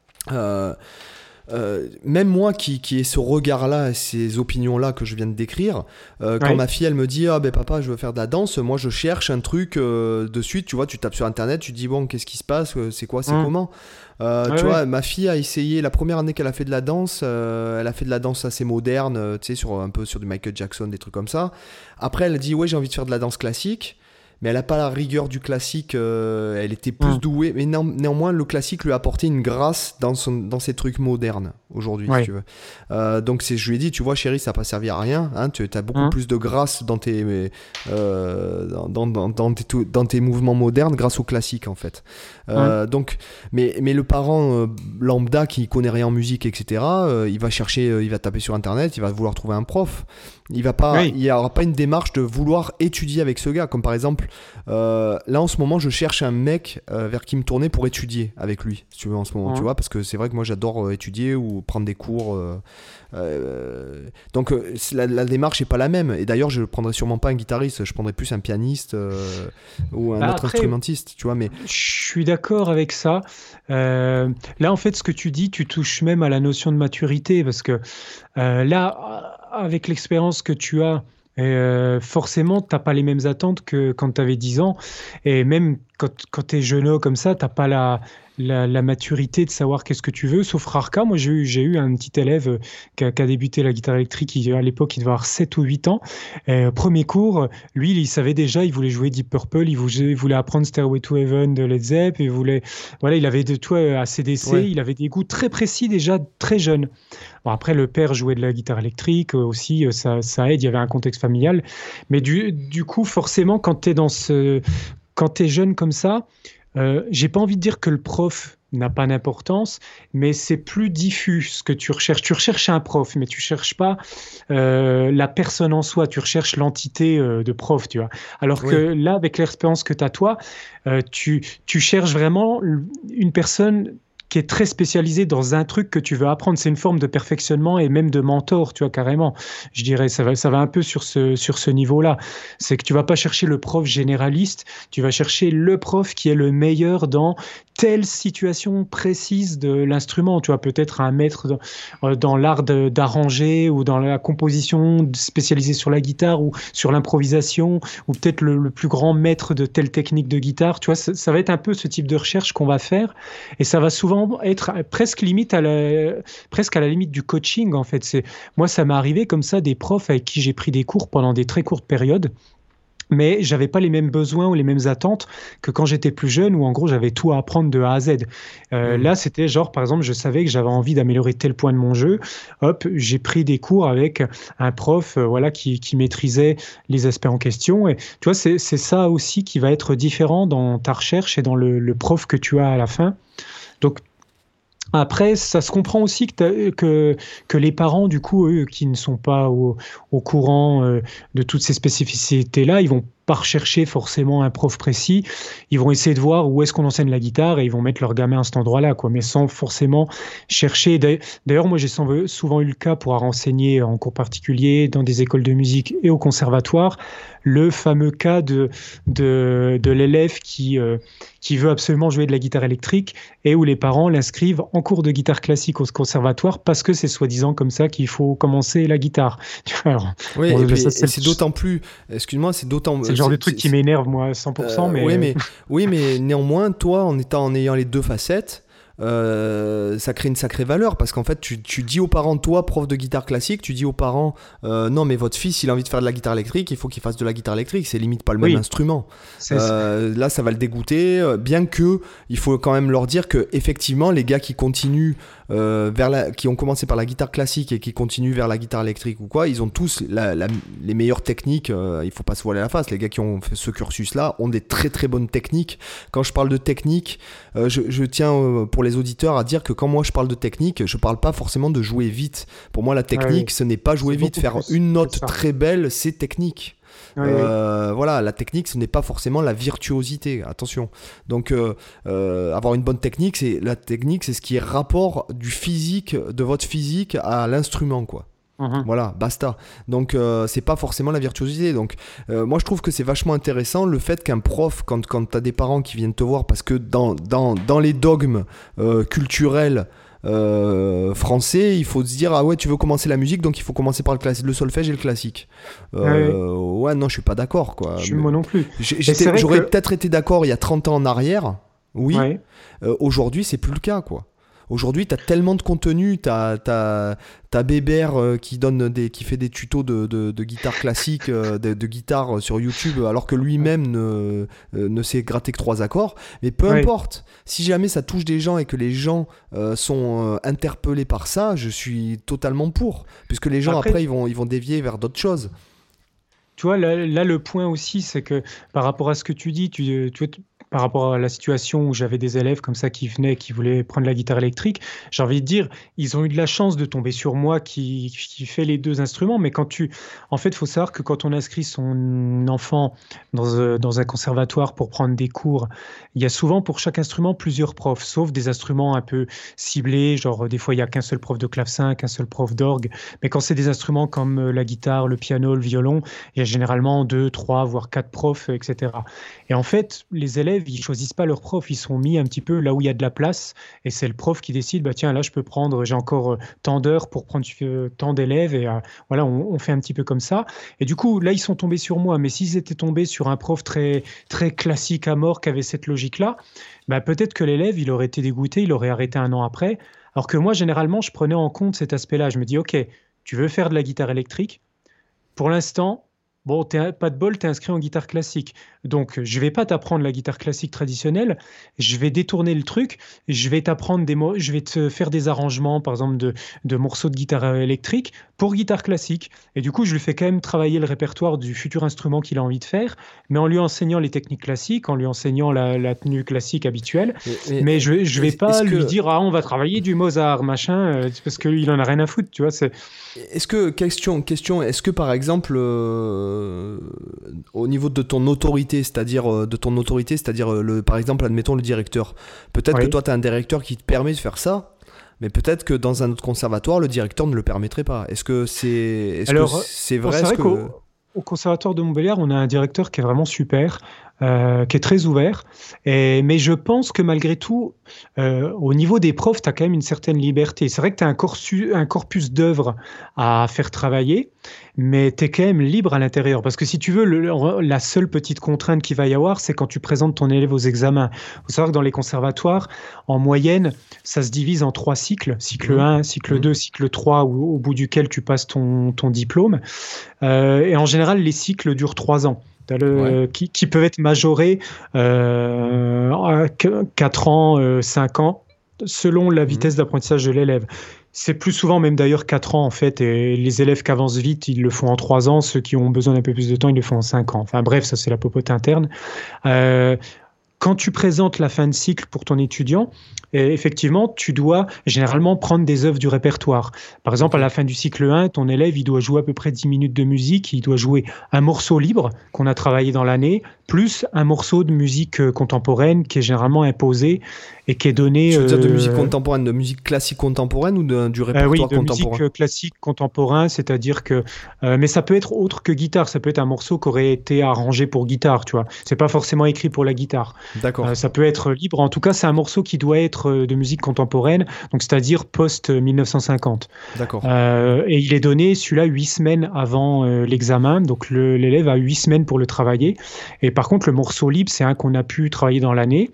Euh, même moi qui, qui ai ce regard-là, ces opinions-là que je viens de décrire, euh, quand ma fille elle me dit ah ben papa je veux faire de la danse, moi je cherche un truc euh, de suite, tu vois, tu tapes sur internet, tu dis bon qu'est-ce qui se passe, c'est quoi, c'est hum. comment, tu vois, ma fille a essayé la première année qu'elle a fait de la danse, elle a fait de la danse assez moderne, tu sais sur un peu sur du Michael Jackson, des trucs comme ça. Après elle a dit ouais j'ai envie de faire de la danse classique. Mais elle a pas la rigueur du classique. elle était plus hum. douée, mais néanmoins, le classique lui a apporté une grâce dans, son, dans ses trucs modernes aujourd'hui, si tu veux. donc, je lui ai dit, tu vois, chérie, ça n'a pas servi à rien. Hein, tu as beaucoup hum. plus de grâce dans tes, dans, dans, dans, tes, dans tes mouvements modernes grâce au classique, en fait. donc, mais, mais le parent lambda qui connaît rien en musique, etc., il va chercher, il va taper sur Internet, il va vouloir trouver un prof. Il va pas, il n'y aura pas une démarche de vouloir étudier avec ce gars. Comme par exemple, euh, là en ce moment, je cherche un mec euh, vers qui me tourner pour étudier avec lui, si tu veux en ce moment, tu vois, parce que c'est vrai que moi j'adore euh, étudier ou prendre des cours. donc la, démarche n'est pas la même. Et d'ailleurs, je ne prendrais sûrement pas un guitariste, je prendrais plus un pianiste ou un bah, autre instrumentiste, tu vois. Mais je suis d'accord avec ça. là, en fait, ce que tu dis, tu touches même à la notion de maturité, parce que là avec l'expérience que tu as, euh, forcément, tu n'as pas les mêmes attentes que quand tu avais 10 ans. Et même quand, quand tu es jeune comme ça, tu n'as pas la, la, maturité de savoir qu'est-ce que tu veux. Sauf rare cas, moi j'ai eu, j'ai eu un petit élève euh, qui a, débuté la guitare électrique, à l'époque il devait avoir 7 ou 8 ans. Euh, premier cours, lui il savait déjà, il voulait jouer Deep Purple, il voulait, apprendre Stairway to Heaven de Led Zepp, et voulait, voilà, il avait de tout à CDC, il avait des goûts très précis déjà très jeune. Bon, après, le père jouait de la guitare électrique euh, aussi, ça, ça aide, il y avait un contexte familial. Mais du, du coup, forcément, quand tu es dans ce. Quand tu es jeune comme ça, euh, j'ai pas envie de dire que le prof n'a pas d'importance, mais c'est plus diffus ce que tu recherches. Tu recherches un prof, mais tu cherches pas euh, la personne en soi, tu recherches l'entité euh, de prof, tu vois. Alors que là, avec l'expérience que tu as toi, tu, tu cherches vraiment une personne qui est très spécialisé dans un truc que tu veux apprendre. C'est une forme de perfectionnement et même de mentor, tu vois, carrément. Je dirais, ça va, ça va un peu sur ce, sur ce niveau-là. C'est que tu vas pas chercher le prof généraliste, tu vas chercher le prof qui est le meilleur dans telle situation précise de l'instrument. Tu vois, peut-être un maître dans, euh, l'art d'arranger ou dans la composition spécialisée sur la guitare ou sur l'improvisation ou peut-être le, plus grand maître de telle technique de guitare. Tu vois, ça va être un peu ce type de recherche qu'on va faire et ça va souvent être presque limite à la, presque à la limite du coaching en fait. C'est moi ça m'est arrivé comme ça des profs avec qui j'ai pris des cours pendant des très courtes périodes mais j'avais pas les mêmes besoins ou les mêmes attentes que quand j'étais plus jeune où en gros j'avais tout à apprendre de A à Z. Euh, mmh. Là c'était genre par exemple je savais que j'avais envie d'améliorer tel point de mon jeu, hop j'ai pris des cours avec un prof euh, voilà qui, qui, maîtrisait les aspects en question et tu vois c'est ça aussi qui va être différent dans ta recherche et dans le, le prof que tu as à la fin. Donc après, ça se comprend aussi que, les parents, du coup, eux, qui ne sont pas au, au courant euh, de toutes ces spécificités-là, ils vont pas rechercher forcément un prof précis. Ils vont essayer de voir où est-ce qu'on enseigne la guitare et ils vont mettre leur gamin à cet endroit-là, quoi, mais sans forcément chercher. D'ailleurs, moi, j'ai souvent eu le cas pour renseigner en cours particulier, dans des écoles de musique et au conservatoire, le fameux cas de, de, de l'élève qui, euh, qui veut absolument jouer de la guitare électrique et où les parents l'inscrivent en cours de guitare classique au conservatoire parce que c'est soi-disant comme ça qu'il faut commencer la guitare. oui, c'est d'autant plus, excuse-moi, c'est d'autant le genre de truc qui m'énerve, moi, 100%. Euh, mais... Oui, mais, oui, mais néanmoins, toi, en, étant, en ayant les deux facettes, euh, ça crée une sacrée valeur parce qu'en fait tu, tu, dis aux parents toi prof de guitare classique tu dis aux parents euh, non mais votre fils il a envie de faire de la guitare électrique il faut qu'il fasse de la guitare électrique c'est limite pas le même instrument là ça va le dégoûter bien que il faut quand même leur dire que effectivement les gars qui continuent euh, vers la, qui ont commencé par la guitare classique et qui continuent vers la guitare électrique ou quoi, ils ont tous les meilleures techniques. Euh, il faut pas se voiler la face. Les gars qui ont fait ce cursus-là ont des très très bonnes techniques. Quand je parle de technique, euh, je, tiens pour les auditeurs à dire que quand moi je parle de technique, je parle pas forcément de jouer vite. Pour moi, la technique, ce n'est pas jouer vite. Faire une note très belle, c'est technique. Euh, voilà, la technique, ce n'est pas forcément la virtuosité. Attention. Donc, euh, euh, avoir une bonne technique, c'est la technique, c'est ce qui est rapport du physique, de votre physique à l'instrument, quoi. Mhm. Voilà, basta. Donc c'est pas forcément la virtuosité. Donc moi je trouve que c'est vachement intéressant le fait qu'un prof, quand, quand tu as des parents qui viennent te voir, parce que dans, dans, dans les dogmes culturels, euh, français, il faut se dire ah ouais tu veux commencer la musique donc il faut commencer par le, classique, le solfège et le classique. Euh, ouais. non je suis pas d'accord quoi. Je, moi non plus. J'aurais peut-être été d'accord il y a 30 ans en arrière, oui. Euh, aujourd'hui c'est plus le cas quoi. Aujourd'hui, tu as tellement de contenu, tu as, as, Bébert euh, qui, donne des, qui fait des tutos de, de, guitare classique, euh, de, guitare sur YouTube, alors que lui-même ne, euh, ne sait gratter que trois accords. Mais peu importe, si jamais ça touche des gens et que les gens sont interpellés par ça, je suis totalement pour, puisque les gens après, ils, vont, ils vont dévier vers d'autres choses. Tu vois, là, là, le point aussi, c'est que par rapport à ce que tu dis, tu, tu, par rapport à la situation où j'avais des élèves comme ça qui venaient, qui voulaient prendre la guitare électrique, j'ai envie de dire, ils ont eu de la chance de tomber sur moi qui, qui fait les deux instruments. Mais quand tu, en fait, faut savoir que quand on inscrit son enfant dans, euh, dans, un conservatoire pour prendre des cours, il y a souvent pour chaque instrument plusieurs profs, sauf des instruments un peu ciblés, genre des fois il n'y a qu'un seul prof de clavecin, qu'un seul prof d'orgue. Mais quand c'est des instruments comme euh, la guitare, le piano, le violon, il y a généralement deux, trois, voire quatre profs, etc. Et en fait, les élèves ils choisissent pas leur prof, ils sont mis un petit peu là où il y a de la place, et c'est le prof qui décide, bah tiens, là je peux prendre, j'ai encore euh, tant d'heures pour prendre euh, tant d'élèves, et euh, voilà, on, fait un petit peu comme ça. Et du coup, là, ils sont tombés sur moi, mais s'ils étaient tombés sur un prof très, très classique à mort qui avait cette logique-là, bah, peut-être que l'élève, il aurait été dégoûté, il aurait arrêté un an après. Alors que moi, généralement, je prenais en compte cet aspect-là. Je me dis, OK, tu veux faire de la guitare électrique? Pour l'instant, Bon, pas de bol, tu es inscrit en guitare classique. Donc, je vais pas t'apprendre la guitare classique traditionnelle, je vais détourner le truc, je vais t'apprendre des mots, je vais te faire des arrangements, par exemple, de, de, morceaux de guitare électrique pour guitare classique. Et du coup, je lui fais quand même travailler le répertoire du futur instrument qu'il a envie de faire, mais en lui enseignant les techniques classiques, en lui enseignant la, tenue classique habituelle. mais je, je vais pas lui dire, ah, on va travailler du Mozart, machin, euh, parce qu'il en a rien à foutre, tu vois. Est-ce que, question, question, est-ce que par exemple, euh, au niveau de ton autorité, c'est-à-dire euh, de ton autorité, c'est-à-dire le, par exemple, admettons le directeur, peut-être que toi, tu as un directeur qui te permet de faire ça, mais peut-être que dans un autre conservatoire, le directeur ne le permettrait pas. Est-ce que c'est est -ce c'est vrai, vrai que... Au conservatoire de Montbéliard, on a un directeur qui est vraiment super, euh, qui est très ouvert. Et, mais je pense que malgré tout, euh, au niveau des profs, tu as quand même une certaine liberté. C'est vrai que tu as un, corpus, un corpus d'œuvres à faire travailler, mais tu es quand même libre à l'intérieur. Parce que si tu veux, le, la seule petite contrainte qu'il va y avoir, c'est quand tu présentes ton élève aux examens. Il faut savoir que dans les conservatoires, en moyenne, ça se divise en trois cycles. Cycle 1, mmh. cycle 2, mmh. cycle 3, au, au bout duquel tu passes ton, ton diplôme. Euh, et en général, les cycles durent trois ans. Qui, qui, peuvent être majorés euh, à 4 ans, 5 euh, ans, selon la mmh. vitesse d'apprentissage de l'élève. C'est plus souvent même d'ailleurs 4 ans en fait, et les élèves qui avancent vite, ils le font en 3 ans, ceux qui ont besoin d'un peu plus de temps, ils le font en 5 ans. Enfin bref, ça c'est la popote interne. Euh, quand tu présentes la fin de cycle pour ton étudiant, effectivement, tu dois généralement prendre des œuvres du répertoire. Par exemple, à la fin du cycle 1, ton élève, il doit jouer à peu près 10 minutes de musique, il doit jouer un morceau libre qu'on a travaillé dans l'année, plus un morceau de musique euh, contemporaine qui est généralement imposé et qui est donné. Tu veux dire de musique euh, contemporaine, de musique classique contemporaine ou de, du euh, répertoire oui, de musique classique contemporain, c'est-à-dire que. mais ça peut être autre que guitare, ça peut être un morceau qui aurait été arrangé pour guitare, tu vois. C'est pas forcément écrit pour la guitare. D'accord. ça peut être libre. En tout cas, c'est un morceau qui doit être de musique contemporaine, donc c'est-à-dire post-1950. D'accord. Euh, et il est donné, celui-là, huit semaines avant euh, l'examen, donc l'élève a huit semaines pour le travailler. Et par contre, le morceau libre, c'est un qu'on a pu travailler dans l'année.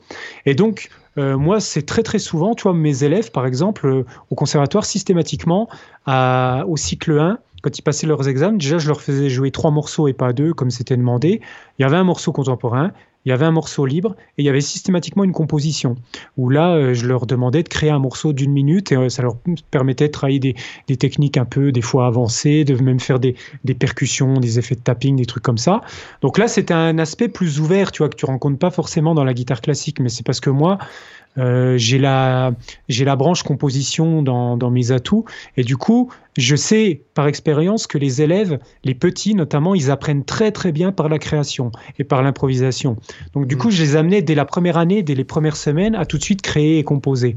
Et donc, euh, moi, c'est très très souvent, tu vois, mes élèves, par exemple, au conservatoire, systématiquement, au cycle 1, quand ils passaient leurs examens, déjà, je leur faisais jouer trois morceaux et pas deux, comme c'était demandé. Il y avait un morceau contemporain, il y avait un morceau libre et il y avait systématiquement une composition où là, euh, je leur demandais de créer un morceau d'une minute et euh, ça leur permettait de travailler des, des, techniques un peu, des fois avancées, de même faire des, des, percussions, des effets de tapping, des trucs comme ça. Donc là, c'était un aspect plus ouvert, tu vois, que tu rencontres pas forcément dans la guitare classique, mais c'est parce que moi, euh, j'ai la, j'ai la branche composition dans, dans, mes atouts. Et du coup, je sais par expérience que les élèves, les petits notamment, ils apprennent très très bien par la création et par l'improvisation. Donc du mm. coup, je les amenais dès la première année, dès les premières semaines, à tout de suite créer et composer.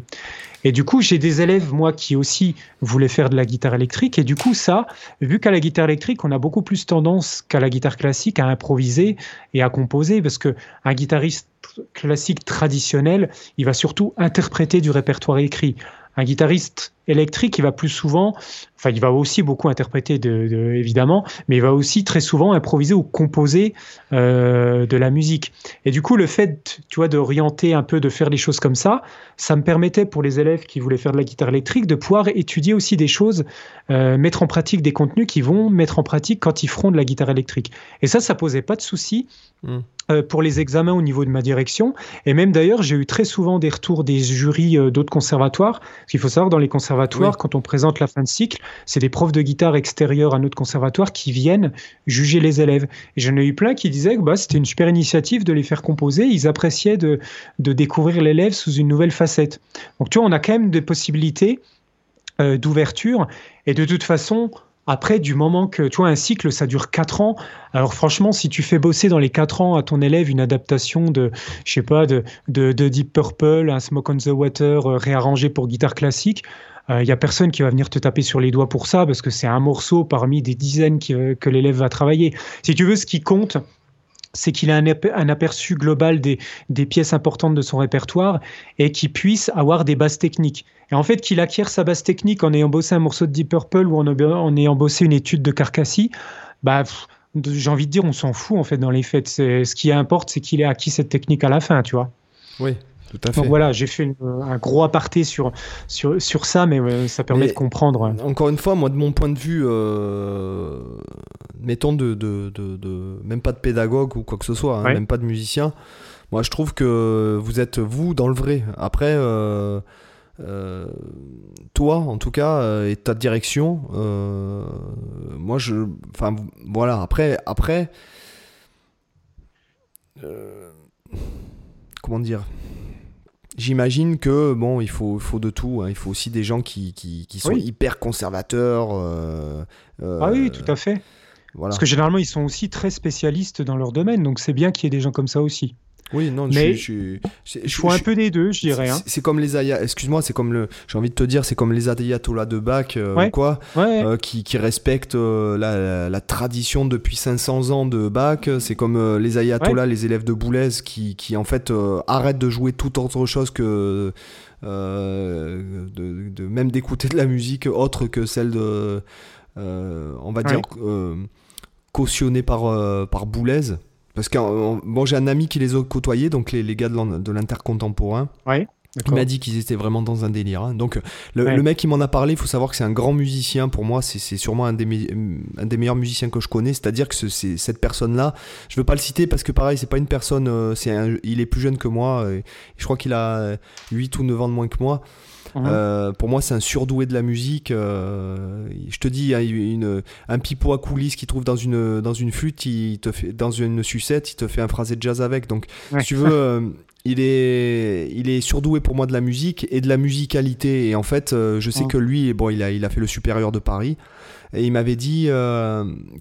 Et du coup, j'ai des élèves, moi, qui aussi voulaient faire de la guitare électrique. Et du coup, ça, vu qu'à la guitare électrique, on a beaucoup plus tendance qu'à la guitare classique à improviser et à composer, parce que un guitariste classique traditionnel, il va surtout interpréter du répertoire écrit. Un guitariste électrique, il va plus souvent, enfin, il va aussi beaucoup interpréter, de, évidemment, mais il va aussi très souvent improviser ou composer euh, de la musique. Et du coup, le fait, tu vois, d'orienter un peu, de faire des choses comme ça, ça me permettait pour les élèves qui voulaient faire de la guitare électrique de pouvoir étudier aussi des choses, euh, mettre en pratique des contenus qui vont mettre en pratique quand ils feront de la guitare électrique. Et ça, ça posait pas de souci. Mmh. Euh, pour les examens au niveau de ma direction. Et même d'ailleurs, j'ai eu très souvent des retours des jurys d'autres conservatoires. Parce qu'il faut savoir, dans les conservatoires, quand on présente la fin de cycle, c'est des profs de guitare extérieurs à notre conservatoire qui viennent juger les élèves. Et j'en ai eu plein qui disaient que bah, c'était une super initiative de les faire composer. Ils appréciaient de, de découvrir l'élève sous une nouvelle facette. Donc tu vois, on a quand même des possibilités euh, d'ouverture. Et de toute façon, après, du moment que, tu vois, un cycle, ça dure 4 ans. Alors franchement, si tu fais bosser dans les 4 ans à ton élève une adaptation de, je sais pas, de, de, Deep Purple, un Smoke on the Water euh, réarrangé pour guitare classique, il euh, n'y a personne qui va venir te taper sur les doigts pour ça, parce que c'est un morceau parmi des dizaines euh, que l'élève va travailler. Si tu veux, ce qui compte, c'est qu'il a un, aperçu global des, pièces importantes de son répertoire et qu'il puisse avoir des bases techniques. Et en fait, qu'il acquiert sa base technique en ayant bossé un morceau de Deep Purple ou en, ayant bossé une étude de Carcassie, bah, j'ai envie de dire, on s'en fout en fait dans les faits. Ce qui importe, c'est qu'il ait acquis cette technique à la fin, tu vois. Oui. Donc voilà, j'ai fait un gros aparté sur, sur, sur ça, mais ça permet de comprendre. Encore une fois, moi, de mon point de vue, euh, mettons, de, de, de, même pas de pédagogue ou quoi que ce soit, hein, même pas de musicien, moi, je trouve que vous êtes, vous, dans le vrai. Après, euh, euh, toi, en tout cas, et ta direction, moi, je. Enfin, voilà, après. après comment dire? J'imagine que bon, il faut, faut de tout. Hein. Il faut aussi des gens qui, qui, qui sont hyper conservateurs. Euh, euh, ah oui, tout à fait. Voilà. Parce que généralement, ils sont aussi très spécialistes dans leur domaine, donc c'est bien qu'il y ait des gens comme ça aussi. Oui, non, mais je, je, je, faut un peu des deux, je dirais. Hein. C'est comme les ayatollahs, excuse-moi, c'est comme le, j'ai envie de te dire, c'est comme les ayatollahs de Bach, euh, quoi, euh, qui, qui, respectent euh, la, la, tradition depuis 500 ans de Bach. C'est comme les ayatollahs, les élèves de Boulez, qui, qui en fait arrêtent de jouer toute autre chose que de, de, même d'écouter de la musique autre que celle de, on va dire, cautionnée par par Boulez. Parce que bon, j'ai un ami qui les a côtoyés, donc les, les gars de l'intercontemporain. Ouais. Il m'a dit qu'ils étaient vraiment dans un délire. Hein. Donc le, mec qui m'en a parlé, il faut savoir que c'est un grand musicien. Pour moi, c'est sûrement un des, un des meilleurs musiciens que je connais. C'est-à-dire que c'est cette personne-là, je veux pas le citer parce que pareil, c'est pas une personne. Euh, c'est il est plus jeune que moi. je crois qu'il a 8 ou 9 ans de moins que moi. Mhm. Euh, pour moi, c'est un surdoué de la musique. Euh, je te dis, une, un pipeau à coulisses qui trouve dans une, dans une flûte, il te fait, dans une sucette, il te fait un phrasé de jazz avec. Donc, si tu veux, euh, il, est, il est surdoué pour moi de la musique et de la musicalité. Et en fait, je sais que lui, bon, il a, il a fait le supérieur de Paris. Et il m'avait dit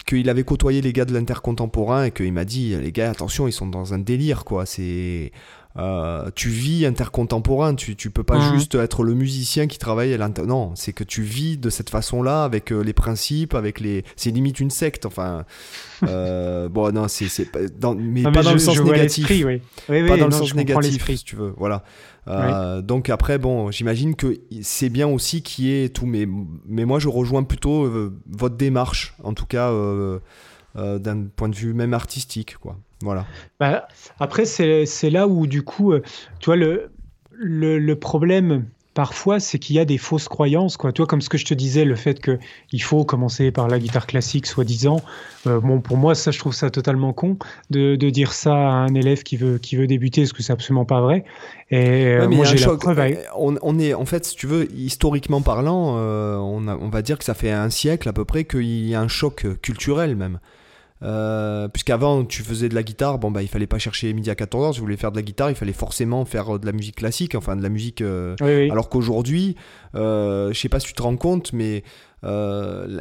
qu'il avait côtoyé les gars de l'intercontemporain et qu'il m'a dit les gars attention ils sont dans un délire quoi c'est euh, tu vis intercontemporain, tu, tu peux pas mhm. juste être le musicien qui travaille à l'inter... Non, c'est que tu vis de cette façon-là, avec euh, les principes, avec les... C'est limite une secte, enfin... Euh, bon, non, c'est... Dans... Mais, pas dans le sens négatif. Oui. pas dans le sens négatif, si tu veux. Voilà. Donc après, bon, j'imagine que c'est bien aussi qui est tout, mais, mais moi je rejoins plutôt votre démarche, en tout cas d'un point de vue même artistique, quoi. Voilà. Bah, après, c'est là où, du coup, euh, tu vois, le, le, problème parfois, c'est qu'il y a des fausses croyances. Quoi. Tu vois, comme ce que je te disais, le fait qu'il faut commencer par la guitare classique, soi-disant. Euh, bon, pour moi, ça, je trouve ça totalement con de, de, dire ça à un élève qui veut, qui veut débuter, parce que c'est absolument pas vrai. Et euh, moi, j'ai la preuve. On, on, est, en fait, si tu veux, historiquement parlant, on, on va dire que ça fait un siècle à peu près qu'il y a un choc culturel même. Euh, puisqu'avant tu faisais de la guitare, bon bah il fallait pas chercher midi à 14h, si vous voulez faire de la guitare, il fallait forcément faire de la musique classique, enfin de la musique. Euh, alors qu'aujourd'hui, euh, je sais pas si tu te rends compte, mais euh,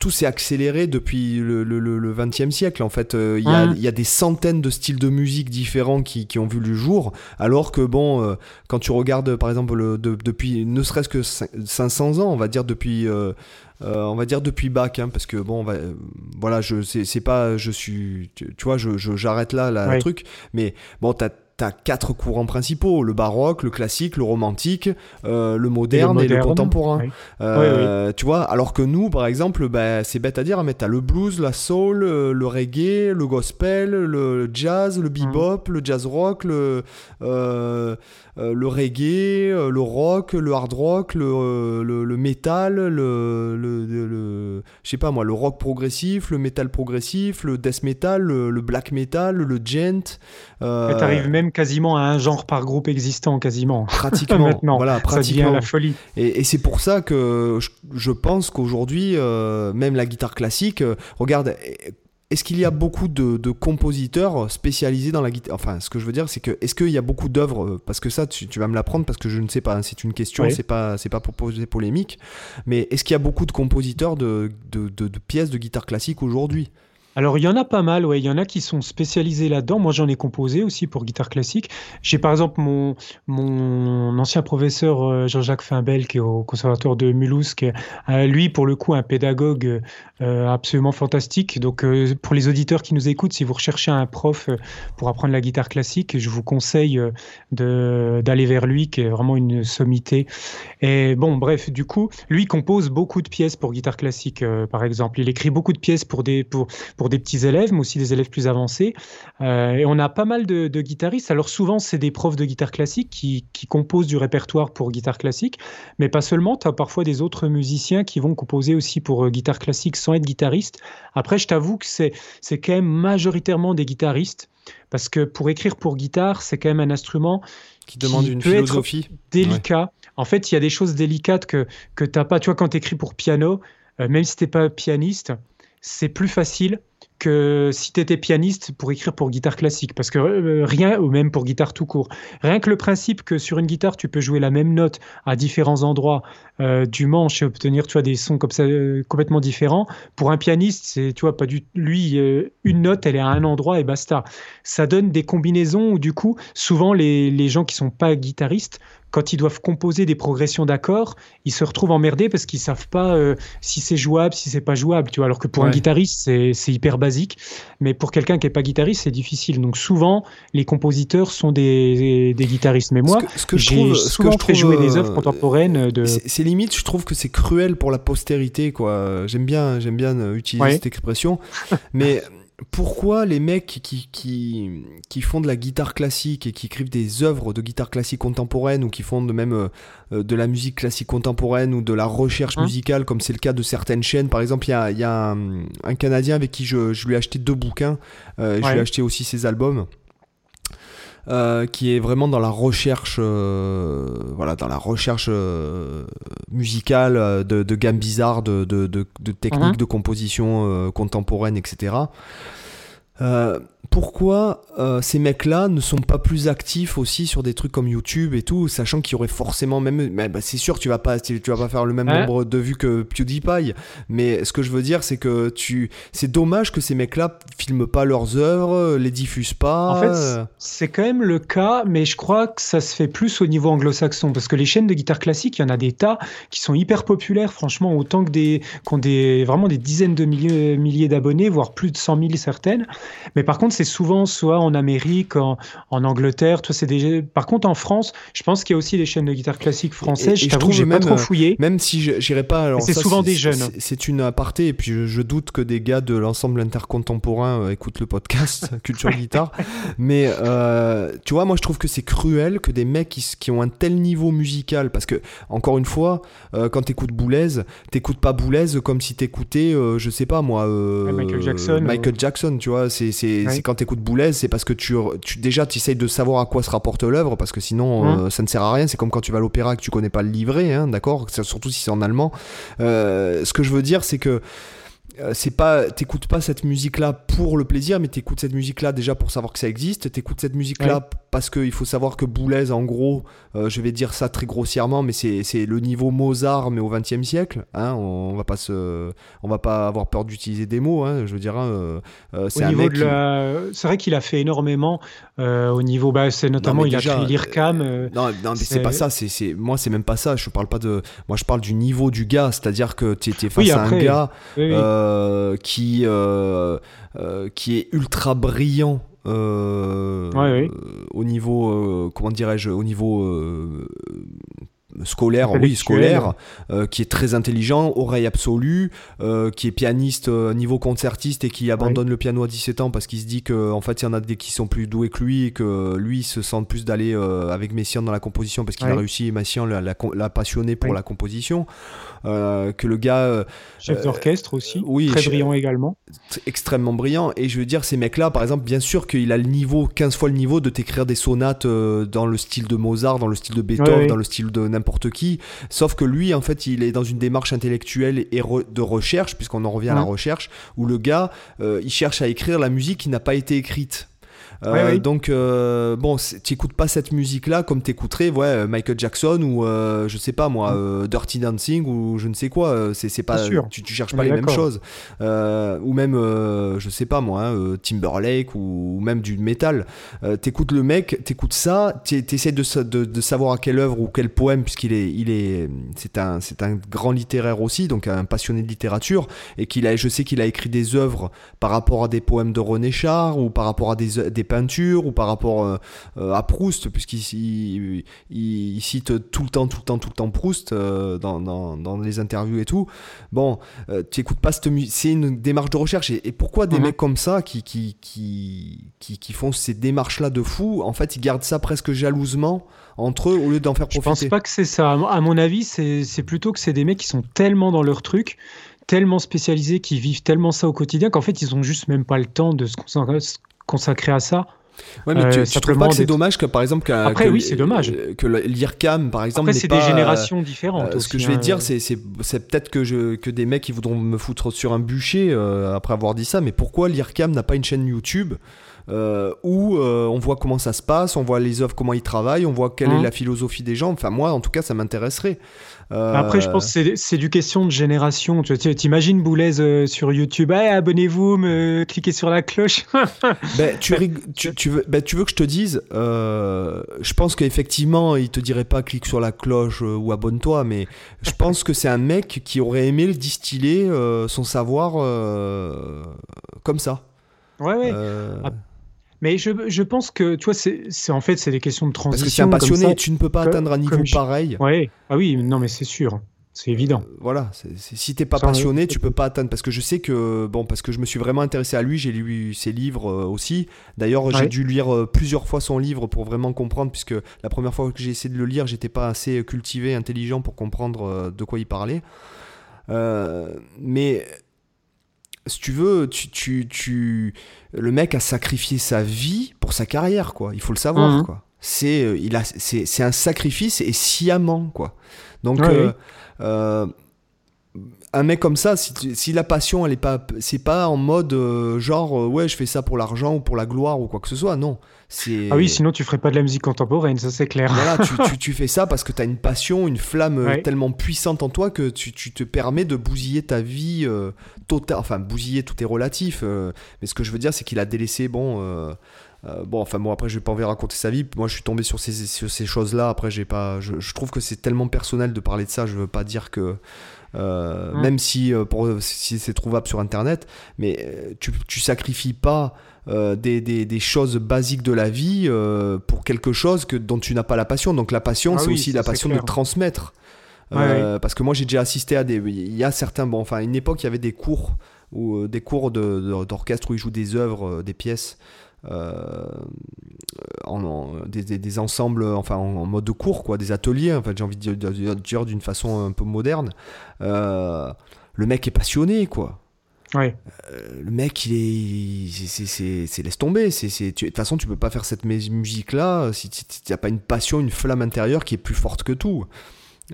tout s'est accéléré depuis le, le, 20e siècle. En fait, il y, a, y, a des centaines de styles de musique différents qui, qui ont vu le jour, alors que bon, quand tu regardes par exemple le, depuis ne serait-ce que 500 ans, on va dire depuis euh, on va dire depuis bac, hein, parce que bon, va, euh, voilà, je c'est pas, je suis, tu, vois, je j'arrête là, le truc, mais bon, t'as as quatre courants principaux le baroque, le classique, le romantique, le moderne et le, contemporain. Tu vois, alors que nous, par exemple, bah, c'est bête à dire, mais tu as le blues, la soul, le reggae, le gospel, le jazz, le bebop, le jazz rock, le euh, le reggae, euh, le rock, le hard rock, le, euh, le, le metal, le, le, je sais pas moi, le rock progressif, le metal progressif, le death metal, le, black metal, le gent. Euh... arrives même quasiment à un genre par groupe existant, quasiment. Pratiquement. Maintenant, voilà, pratiquement. Ça devient la folie. Et, et c'est pour ça que je, je pense qu'aujourd'hui, même la guitare classique, regarde est-ce qu'il y a beaucoup de, compositeurs spécialisés dans la guitare? Enfin, ce que je veux dire, c'est que est-ce qu'il y a beaucoup d'œuvres euh, Parce que ça, tu, vas me l'apprendre parce que je ne sais pas. Hein, c'est une question, c'est pas, c'est pas pour poser polémique. Mais est-ce qu'il y a beaucoup de compositeurs de, de pièces de guitare classique aujourd'hui? Alors, il y en a pas mal, ouais. Il y en a qui sont spécialisés là-dedans. Moi, j'en ai composé aussi pour guitare classique. J'ai par exemple mon, mon ancien professeur euh, Jean-Jacques Fimbel, qui est au conservatoire de Mulhouse, qui est, euh, lui, pour le coup, un pédagogue euh, absolument fantastique. Donc, pour les auditeurs qui nous écoutent, si vous recherchez un prof pour apprendre la guitare classique, je vous conseille d'aller vers lui, qui est vraiment une sommité. Et bon, bref, du coup, lui compose beaucoup de pièces pour guitare classique, par exemple. Il écrit beaucoup de pièces pour des, pour, des petits élèves, mais aussi des élèves plus avancés. Euh, et on a pas mal de, guitaristes. Alors souvent, c'est des profs de guitare classique qui, composent du répertoire pour guitare classique, mais pas seulement. Tu as parfois des autres musiciens qui vont composer aussi pour euh, guitare classique sans être guitariste. Après, je t'avoue que c'est quand même majoritairement des guitaristes, parce que pour écrire pour guitare, c'est quand même un instrument qui demande une philosophie délicat. En fait, il y a des choses délicates que, que tu n'as pas. Tu vois, quand tu écris pour piano, euh, même si tu n'es pas pianiste, c'est plus facile que si tu étais pianiste pour écrire pour guitare classique, parce que euh, rien, ou même pour guitare tout court, rien que le principe que sur une guitare, tu peux jouer la même note à différents endroits euh, du manche et obtenir tu vois, des sons comme ça euh, complètement différents, pour un pianiste, c'est tu vois, pas du lui, une note, elle est à un endroit et basta. Ça donne des combinaisons où du coup, souvent les, les gens qui sont pas guitaristes quand ils doivent composer des progressions d'accords, ils se retrouvent emmerdés parce qu'ils savent pas euh, si c'est jouable, si c'est pas jouable. Tu vois, alors que pour un guitariste, c'est hyper basique, mais pour quelqu'un qui est pas guitariste, c'est difficile. Donc souvent, les compositeurs sont des, des guitaristes. Mais moi, j'ai souvent fait jouer des œuvres euh, contemporaines. De... C'est limite, je trouve que c'est cruel pour la postérité. quoi. J'aime bien, j'aime bien utiliser cette expression, mais pourquoi les mecs qui, qui, qui, font de la guitare classique et qui écrivent des œuvres de guitare classique contemporaine ou qui font de même euh, euh, de la musique classique contemporaine ou de la recherche hein musicale, comme c'est le cas de certaines chaînes. Par exemple, il y a, y a un, Canadien avec qui je, je, lui ai acheté deux bouquins. Euh, je lui ai acheté aussi ses albums. Euh, qui est vraiment dans la recherche, euh, voilà, dans la recherche euh, musicale de, de gammes bizarres, de, de, de techniques uh-huh. de composition contemporaine, etc pourquoi euh, ces mecs-là ne sont pas plus actifs aussi sur des trucs comme YouTube et tout, sachant qu'il y aurait forcément même, bah, c'est sûr tu vas pas, tu, vas pas faire le même nombre de vues que PewDiePie, mais ce que je veux dire c'est que tu, c'est dommage que ces mecs-là filment pas leurs œuvres, les diffusent pas. En fait, c'est quand même le cas, mais je crois que ça se fait plus au niveau anglo-saxon, parce que les chaînes de guitare classique, il y en a des tas qui sont hyper populaires, franchement, autant que des, qui ont des, vraiment des dizaines de milliers, milliers d'abonnés, voire plus de 100 000 certaines, mais par contre c'est souvent soit en Amérique, en, Angleterre. Toi, c'est des... Par contre, en France, je pense qu'il y a aussi des chaînes de guitare classique françaises. je t'avoue, j'ai pas trop fouillé. Même si j'irai pas. C'est souvent des jeunes. C'est une aparté, et puis je, doute que des gars de l'ensemble intercontemporain euh, écoutent le podcast Culture Guitare. Mais euh, tu vois, moi, je trouve que c'est cruel que des mecs qui, ont un tel niveau musical, parce que, encore une fois, euh, quand t'écoutes Boulez, t'écoutes pas Boulez comme si t'écoutais, je sais pas moi, Michael Jackson. Michael Jackson, tu vois. C'est quand t'écoutes Boulez, c'est parce que tu, tu déjà tu essayes de savoir à quoi se rapporte l'œuvre, parce que sinon mmh. euh, ça ne sert à rien. C'est comme quand tu vas à l'opéra que tu connais pas le livret, hein, d'accord? Surtout si c'est en allemand. Euh, ce que je veux dire, c'est que euh, c'est pas t'écoutes pas cette musique là pour le plaisir mais t'écoutes cette musique là déjà pour savoir que ça existe t'écoutes cette musique là parce qu'il faut savoir que Boulez en gros euh, je vais dire ça très grossièrement mais c'est le niveau Mozart mais au XXe siècle hein, on, va pas se on va pas avoir peur d'utiliser des mots hein, je veux dire hein, euh, c'est c'est vrai qu'il a fait énormément au niveau bah, c'est notamment il a créé l'IRCAM non, non mais c'est pas ça c'est moi c'est même pas ça je parle pas de moi je parle du niveau du gars c'est-à-dire que tu étais face à un gars euh, qui, euh, euh, qui est ultra brillant au niveau, comment dirais-je, au niveau scolaire, oui, scolaire, euh, qui est très intelligent, oreille absolue, euh, qui est pianiste euh, niveau concertiste et qui abandonne le piano à 17 ans parce qu'il se dit qu'en en fait, il y en a des qui sont plus doués que lui et que lui se sent plus d'aller avec Messiaen dans la composition parce qu'il a réussi, Messiaen l'a passionné pour la composition. que le gars. Chef d'orchestre aussi, oui, très brillant également. Extrêmement brillant. Et je veux dire, ces mecs-là, par exemple, bien sûr qu'il a le niveau, 15 fois le niveau de t'écrire des sonates dans le style de Mozart, dans le style de Beethoven, dans le style de n'importe qui. Sauf que lui, en fait, il est dans une démarche intellectuelle et de recherche, puisqu'on en revient à la recherche, où le gars, euh, il cherche à écrire la musique qui n'a pas été écrite. Euh, donc, euh, bon, tu écoutes pas cette musique-là comme tu écouterais ouais, Michael Jackson ou, euh, je sais pas moi, mm. Dirty Dancing ou je ne sais quoi. C'est pas, tu, tu, cherches pas les mêmes choses. ou même, je sais pas moi, hein, Timberlake ou, même du métal. t'écoutes le mec, t'écoutes ça, t'essaies de, de, de savoir à quelle œuvre ou quel poème, puisqu'il est, il est, c'est un, c'est un grand littéraire aussi, donc un passionné de littérature, et qu'il a, je sais qu'il a écrit des œuvres par rapport à des poèmes de René Char ou par rapport à des, des peinture ou par rapport euh, euh, à Proust, puisqu'il il, cite tout le temps, tout le temps, tout le temps Proust euh, dans, dans, les interviews et tout. Bon, tu écoutes pas cette musique, c'est une démarche de recherche. Et, pourquoi des mhm. mecs comme ça qui, qui, qui, qui, font ces démarches-là de fou, en fait, ils gardent ça presque jalousement entre eux au lieu d'en faire profiter Je pense pas que c'est ça. À mon avis, c'est plutôt que c'est des mecs qui sont tellement dans leur truc tellement spécialisés, qui vivent tellement ça au quotidien qu'en fait ils ont juste même pas le temps de se consacré à ça. Ouais, mais tu, euh, tu trouves pas que c'est dommage que par exemple Après oui, c'est dommage que l'IRCAM par exemple Après c'est des générations différentes. Euh, ce que je vais hein. dire c'est c'est peut-être que je que des mecs qui voudront me foutre sur un bûcher euh, après avoir dit ça mais pourquoi l'IRCAM n'a pas une chaîne YouTube euh, où euh, on voit comment ça se passe, on voit les œuvres, comment ils travaillent, on voit quelle est mmh. la philosophie des gens. Enfin, moi, en tout cas, ça m'intéresserait. Euh, Après, je pense que c'est du question de génération. Tu t'imagines Boulez sur YouTube, abonnez-vous, me cliquez sur la cloche. ben, tu, tu, veux, ben, tu veux que je te dise, je pense qu'effectivement, il te dirait pas clique sur la cloche ou abonne-toi, mais je pense que c'est un mec qui aurait aimé le distiller son savoir comme ça. Ouais, ouais. Mais je, je, pense que, tu vois, c'est en fait, c'est des questions de transition. Parce que c'est un passionné, tu ne peux pas atteindre un niveau pareil. Ouais. Ah oui, non, mais c'est sûr. C'est évident. Euh, voilà, si t'es pas passionné, tu peux pas atteindre. Parce que je sais que, bon, parce que je me suis vraiment intéressé à lui, j'ai lu ses livres euh, aussi. D'ailleurs, j'ai dû lire euh, plusieurs fois son livre pour vraiment comprendre, puisque la première fois que j'ai essayé de le lire, j'étais pas assez cultivé, intelligent pour comprendre de quoi il parlait. mais si tu veux, tu, tu, tu, le mec a sacrifié sa vie pour sa carrière, quoi. Il faut le savoir, mhm. quoi. C'est, euh, il a, c'est, c'est un sacrifice et sciemment, quoi. Donc, euh, euh, un mec comme ça, si, si, la passion, elle est pas, c'est pas en mode genre, ouais, je fais ça pour l'argent ou pour la gloire ou quoi que ce soit, non. Ah oui, sinon tu ferais pas de la musique contemporaine, ça c'est clair. Voilà, tu, tu, fais ça parce que tu as une passion, une flamme euh, tellement puissante en toi que tu, tu te permets de bousiller ta vie euh, totale. Enfin, bousiller, tout est relatif. Euh, mais ce que je veux dire, c'est qu'il a délaissé, bon. bon, enfin, bon, après, je vais pas envie raconter sa vie. Moi, je suis tombé sur ces, sur ces choses-là. Après, j'ai pas. Je, je, trouve que c'est tellement personnel de parler de ça. Je veux pas dire que. Même si, pour, si c'est trouvable sur internet, mais tu, tu sacrifies pas euh, des, des, des, choses basiques de la vie euh, pour quelque chose que, dont tu n'as pas la passion. Donc la passion, ah c'est aussi la passion de transmettre. Euh, parce que moi, j'ai déjà assisté à des. Il y a certains. Bon, enfin, à une époque, il y avait des cours, ou des cours d'orchestre de, où ils jouent des œuvres, des pièces. En, des, des, ensembles enfin en, mode de cours quoi des ateliers en fait j'ai envie de dire d'une façon un peu moderne le mec est passionné quoi euh, le mec, il est, c'est laisse tomber. C'est, de toute façon, tu peux pas faire cette musique-là si tu n'as pas une passion, une flamme intérieure qui est plus forte que tout.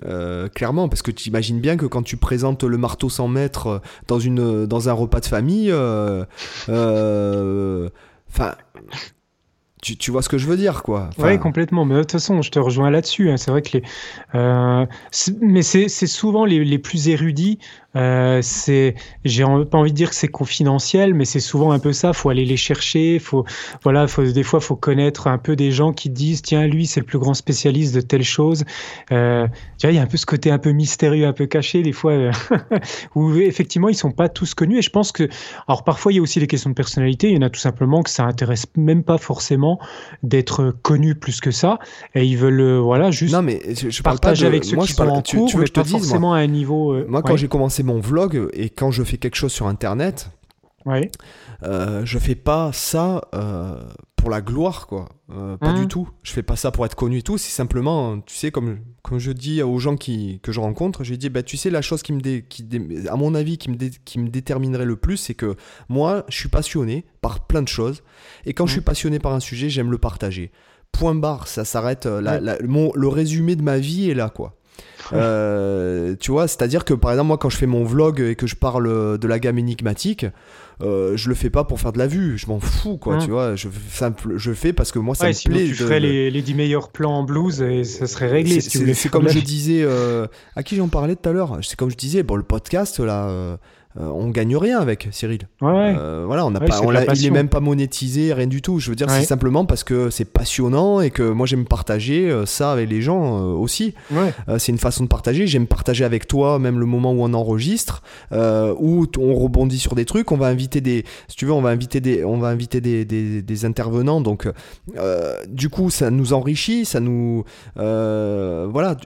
Euh, clairement, parce que tu imagines bien que quand tu présentes le marteau sans mètres dans, une, dans un repas de famille, euh, enfin, tu, vois ce que je veux dire, quoi. oui, complètement. Mais de toute façon, je te rejoins là-dessus. Hein. C'est vrai que les. mais c'est souvent les, plus érudits Euh, c'est, j'ai pas envie de dire que c'est confidentiel, mais c'est souvent un peu ça. Faut aller les chercher. Faut, voilà, faut, des fois, faut connaître un peu des gens qui disent, tiens, lui, c'est le plus grand spécialiste de telle chose. Euh, tu vois, il y a un peu ce côté un peu mystérieux, un peu caché, des fois, euh, où effectivement, ils sont pas tous connus. Et je pense que, alors parfois, il y a aussi des questions de personnalité. Il y en a tout simplement que ça intéresse même pas forcément d'être connu plus que ça, et ils veulent, euh, voilà, juste non, mais je, partage avec ceux qui sont en cours, tu, mais pas forcément à un niveau. moi, quand j'ai commencé mon vlog et quand je fais quelque chose sur Internet, ouais. euh, je fais pas ça euh, pour la gloire, quoi. Euh, pas du mmh. tout. Je fais pas ça pour être connu et tout. C'est simplement, tu sais, comme, comme je dis aux gens qui, que je rencontre, j'ai dit, bah, tu sais, la chose qui me, dé, qui à mon avis, qui me, qui me déterminerait le plus, c'est que moi, je suis passionné par plein de choses. Et quand je mmh. suis passionné par un sujet, j'aime le partager. Point barre, ça s'arrête. Euh, le résumé de ma vie est là, quoi. Euh, tu vois, c'est-à-dire que par exemple, moi, quand je fais mon vlog et que je parle de la gamme énigmatique, euh, je le fais pas pour faire de la vue, je m'en fous, quoi, tu vois. Je, simple, je fais parce que moi, ça me plaît. Tu ferais les, les 10 meilleurs plans en blues et ça serait réglé. C'est comme je disais, euh, à qui j'en parlais tout à l'heure C'est comme je disais, bon, le podcast, là euh, on gagne rien avec Cyril. Euh, voilà, on n'a pas, il est même pas monétisé, rien du tout. Je veux dire, c'est simplement parce que c'est passionnant et que moi j'aime partager euh, ça avec les gens aussi. c'est une façon de partager. J'aime partager avec toi, même le moment où on enregistre, où on rebondit sur des trucs. On va inviter des, si tu veux, on va inviter des, on va inviter des, des, intervenants. Donc, du coup, ça nous enrichit, ça nous, voilà,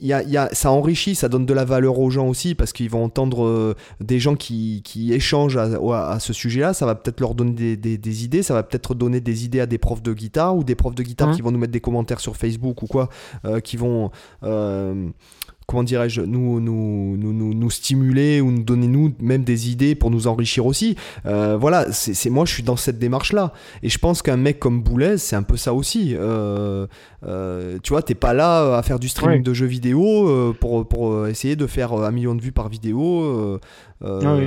il y a, y a, ça enrichit, ça donne de la valeur aux gens aussi parce qu'ils vont entendre des gens qui, qui échangent à, ce sujet-là, ça va peut-être leur donner des, des, idées, ça va peut-être donner des idées à des profs de guitare ou des profs de guitare mmh. qui vont nous mettre des commentaires sur Facebook ou quoi, euh, qui vont euh, comment dirais-je, nous, nous, nous, nous, stimuler ou nous donner nous même des idées pour nous enrichir aussi. Euh, voilà, c'est moi je suis dans cette démarche-là. Et je pense qu'un mec comme Boulez, c'est un peu ça aussi. Euh, euh, tu vois, t'es pas là à faire du streaming de jeux vidéo pour, pour essayer de faire un million de vues par vidéo. Ah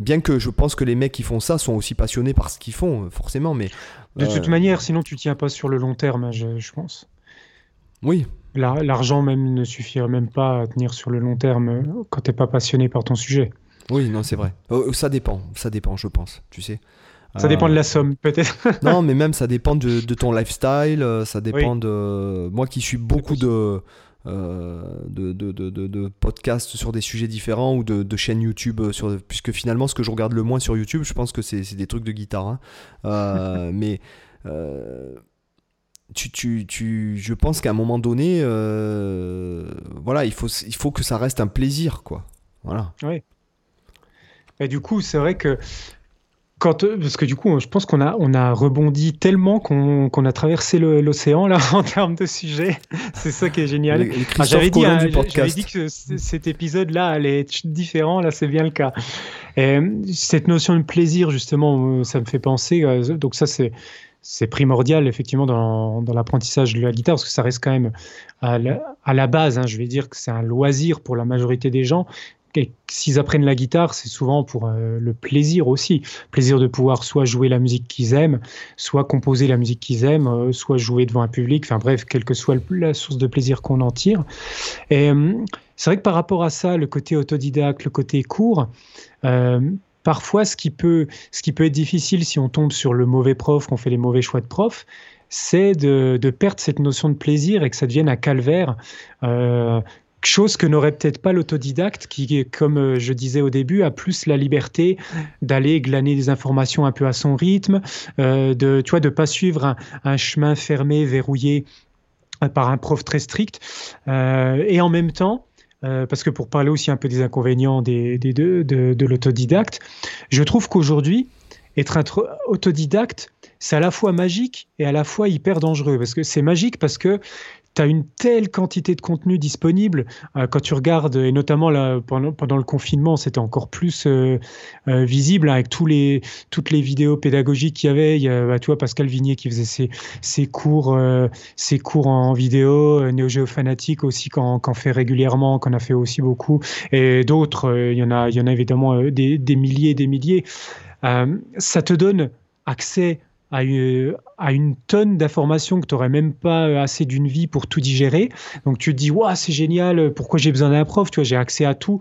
bien que je pense que les mecs qui font ça sont aussi passionnés par ce qu'ils font, forcément. Mais, de toute manière, sinon tu tiens pas sur le long terme, je, je pense. Oui, L'argent même ne suffirait même pas à tenir sur le long terme euh, quand tu n'es pas passionné par ton sujet. Oui, non, c'est vrai. Euh, ça dépend, ça dépend, je pense, tu sais. Ça dépend de la euh, somme, peut-être. non, mais même ça dépend de, ton lifestyle, ça dépend de... Moi qui suis beaucoup de... de, de, de, podcasts sur des sujets différents ou de, chaînes YouTube, sur, puisque finalement ce que je regarde le moins sur YouTube, je pense que c'est des trucs de guitare. Hein. mais tu, tu, tu, je pense qu'à un moment donné, euh, voilà, il faut, il faut que ça reste un plaisir, quoi. Voilà. Oui. Et du coup, c'est vrai que quand, parce que du coup, je pense qu'on a, on a rebondi tellement qu'on a traversé l'océan là en termes de sujet. C'est ça qui est génial. Ah, j'avais dit, hein, dit, que cet épisode-là allait être différent. Là, c'est bien le cas. Et cette notion de plaisir, justement, ça me fait penser. Euh, donc ça, c'est c'est primordial effectivement dans, l'apprentissage de la guitare parce que ça reste quand même à la, base, hein, je vais dire que c'est un loisir pour la majorité des gens. S'ils apprennent la guitare, c'est souvent pour euh, le plaisir aussi. Plaisir de pouvoir soit jouer la musique qu'ils aiment, soit composer la musique qu'ils aiment, euh, soit jouer devant un public. Enfin bref, quelle que soit la source de plaisir qu'on en tire. Et euh, c'est vrai que par rapport à ça, le côté autodidacte, le côté court, parfois, ce qui, peut, être difficile si on tombe sur le mauvais prof, qu'on fait les mauvais choix de prof, c'est de, perdre cette notion de plaisir et que ça devienne un calvaire. Euh, chose que n'aurait peut-être pas l'autodidacte qui, comme euh, je disais au début, a plus la liberté d'aller glaner des informations un peu à son rythme, euh, de tu vois, de pas suivre un, chemin fermé, verrouillé par un prof très strict, et en même temps euh, parce que pour parler aussi un peu des inconvénients des, deux, de, l'autodidacte, je trouve qu'aujourd'hui, être autodidacte, c'est à la fois magique et à la fois hyper dangereux. Parce que c'est magique parce que tu as une telle quantité de contenu disponible euh, quand tu regardes, et notamment pendant, le confinement, c'était encore plus euh, euh, visible avec tous les, toutes les vidéos pédagogiques qu'il y avait. Il y a, bah, Pascal Vignier qui faisait ses, cours, ses cours en vidéo, Néo aussi, qu'en fait régulièrement, qu'on a fait aussi beaucoup, et d'autres, il, y en a, il y en a évidemment des, des milliers et des milliers. ça te donne accès à une, à une tonne d'informations que tu n'aurais même pas assez d'une vie pour tout digérer. Donc tu te dis, waouh, c'est génial, pourquoi j'ai besoin d'un prof Tu vois, j'ai accès à tout.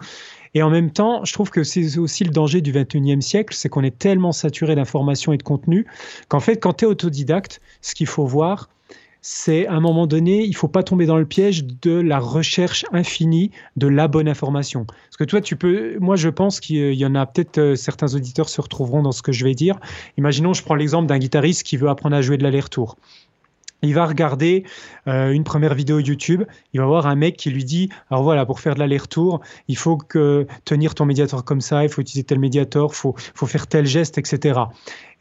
Et en même temps, je trouve que c'est aussi le danger du 21e siècle, c'est qu'on est tellement saturé d'informations et de contenu qu'en fait, quand tu es autodidacte, ce qu'il faut voir, c'est à un moment donné, il faut pas tomber dans le piège de la recherche infinie de la bonne information. Parce que toi, tu peux, moi, je pense qu'il y en a peut-être euh, certains auditeurs se retrouveront dans ce que je vais dire. Imaginons, je prends l'exemple d'un guitariste qui veut apprendre à jouer de l'aller-retour il va regarder euh, une première vidéo YouTube, il va voir un mec qui lui dit alors voilà pour faire de l'aller-retour il faut que tenir ton médiator comme ça, il faut utiliser tel médiator, faut faut faire tel geste etc.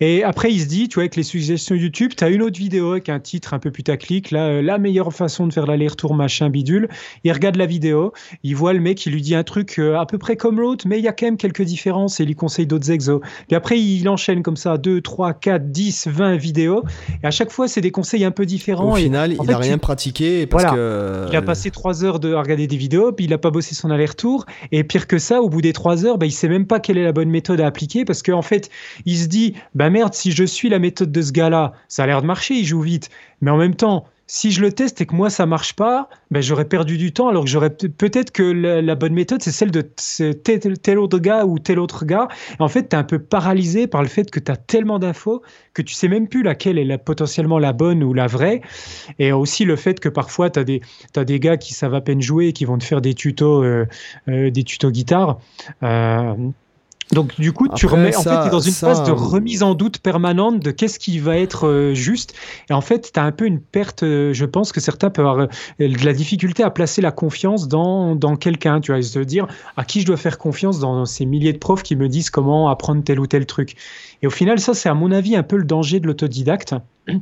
Et après, il se dit, tu vois, avec les suggestions YouTube, tu as une autre vidéo avec un titre un peu putaclic, là, euh, la meilleure façon de faire l'aller-retour, machin, bidule. Il regarde la vidéo, il voit le mec qui lui dit un truc euh, à peu près comme l'autre, mais il y a quand même quelques différences et il lui conseille d'autres exos. Puis après, il enchaîne comme ça 2, 3, 4, 10, 20 vidéos. Et à chaque fois, c'est des conseils un peu différents. Au final, il n'a rien pratiqué parce que... Il a passé 3 heures de, à regarder des vidéos, puis il n'a pas bossé son aller-retour. Et pire que ça, au bout des 3 heures, bah, il sait même pas quelle est la bonne méthode à appliquer parce qu'en fait, il se dit, bah merde, si je suis la méthode de ce gars-là, ça a l'air de marcher, il joue vite. Mais en même temps, si je le teste et que moi ça marche pas, ben j'aurais perdu du temps. Alors que j'aurais peut-être que la, bonne méthode c'est celle de tel, autre gars ou tel autre gars. en fait, tu es un peu paralysé par le fait que tu as tellement d'infos que tu sais même plus laquelle est potentiellement la bonne ou la vraie. Et aussi le fait que parfois tu as des, des gars qui savent à peine jouer et qui vont te faire des tutos, euh, euh, des tutos guitare. Euh, donc du coup, tu remets, en fait, es dans une phase de remise en doute permanente de qu'est-ce qui va être euh, juste. Et en fait, tu as un peu une perte, euh, je pense que certains peuvent avoir euh, de la difficulté à placer la confiance dans, dans quelqu'un, tu vois, se dire à qui je dois faire confiance dans ces milliers de profs qui me disent comment apprendre tel ou tel truc. Et au final, ça, c'est à mon avis un peu le danger de l'autodidacte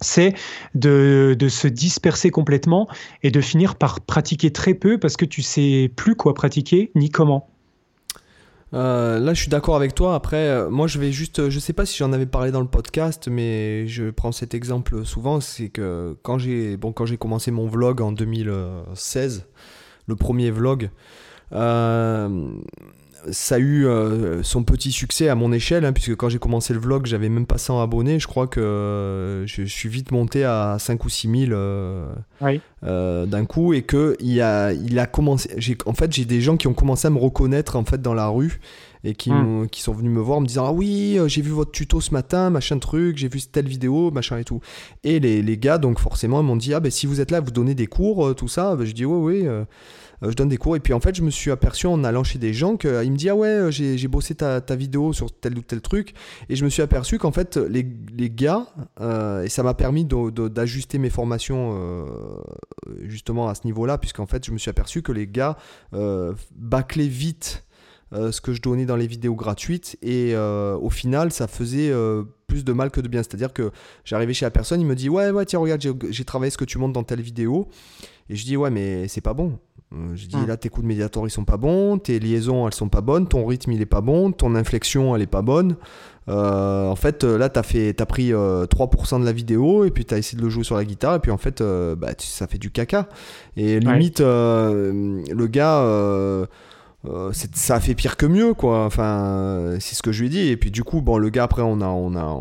c'est de, de, se disperser complètement et de finir par pratiquer très peu parce que tu sais plus quoi pratiquer ni comment. Euh, là, je suis d'accord avec toi. Après, euh, moi, je vais juste. Je sais pas si j'en avais parlé dans le podcast, mais je prends cet exemple souvent. C'est que quand j'ai bon, quand j'ai commencé mon vlog en 2016, le premier vlog, euh, ça a eu euh, son petit succès à mon échelle, hein, puisque quand j'ai commencé le vlog, j'avais même pas 100 abonnés. Je crois que euh, je, suis vite monté à 5 ou 6 000 euh, d'un coup, et que il a, il a commencé. En fait, j'ai des gens qui ont commencé à me reconnaître en fait dans la rue et qui, hmm. qui sont venus me voir en me disant ah oui j'ai vu votre tuto ce matin machin truc j'ai vu telle vidéo machin et tout et les, les gars donc forcément ils m'ont dit ah ben si vous êtes là vous donnez des cours tout ça ben, je dis oui oui je donne des cours. Et puis en fait, je me suis aperçu en allant chez des gens qu'il me dit Ah ouais, euh, j'ai bossé ta, vidéo sur tel ou tel truc. Et je me suis aperçu qu'en fait, les, les gars, euh, et ça m'a permis d'ajuster mes formations justement à ce niveau-là, puisqu'en fait, je me suis aperçu que les gars bâclaient vite. ce que je donnais dans les vidéos gratuites et au final ça faisait plus de mal que de bien c'est à dire que j'arrivais chez la personne il me dit ouais ouais tiens regarde j'ai travaillé ce que tu montres dans telle vidéo et je dis ouais mais c'est pas bon euh, je dis hmm. là tes coups de médiator ils sont pas bons, tes liaisons elles sont pas bonnes, ton rythme il est pas bon, ton inflexion elle est pas bonne. Euh, en fait euh, là t'as fait as pris 3% de la vidéo et puis t'as essayé de le jouer sur la guitare et puis en fait bah, ça fait du caca. Et limite le gars euh, ça a fait pire que mieux, quoi. Enfin, c'est ce que je lui ai dit. Et puis, du coup, bon, le gars, après, on a, on a,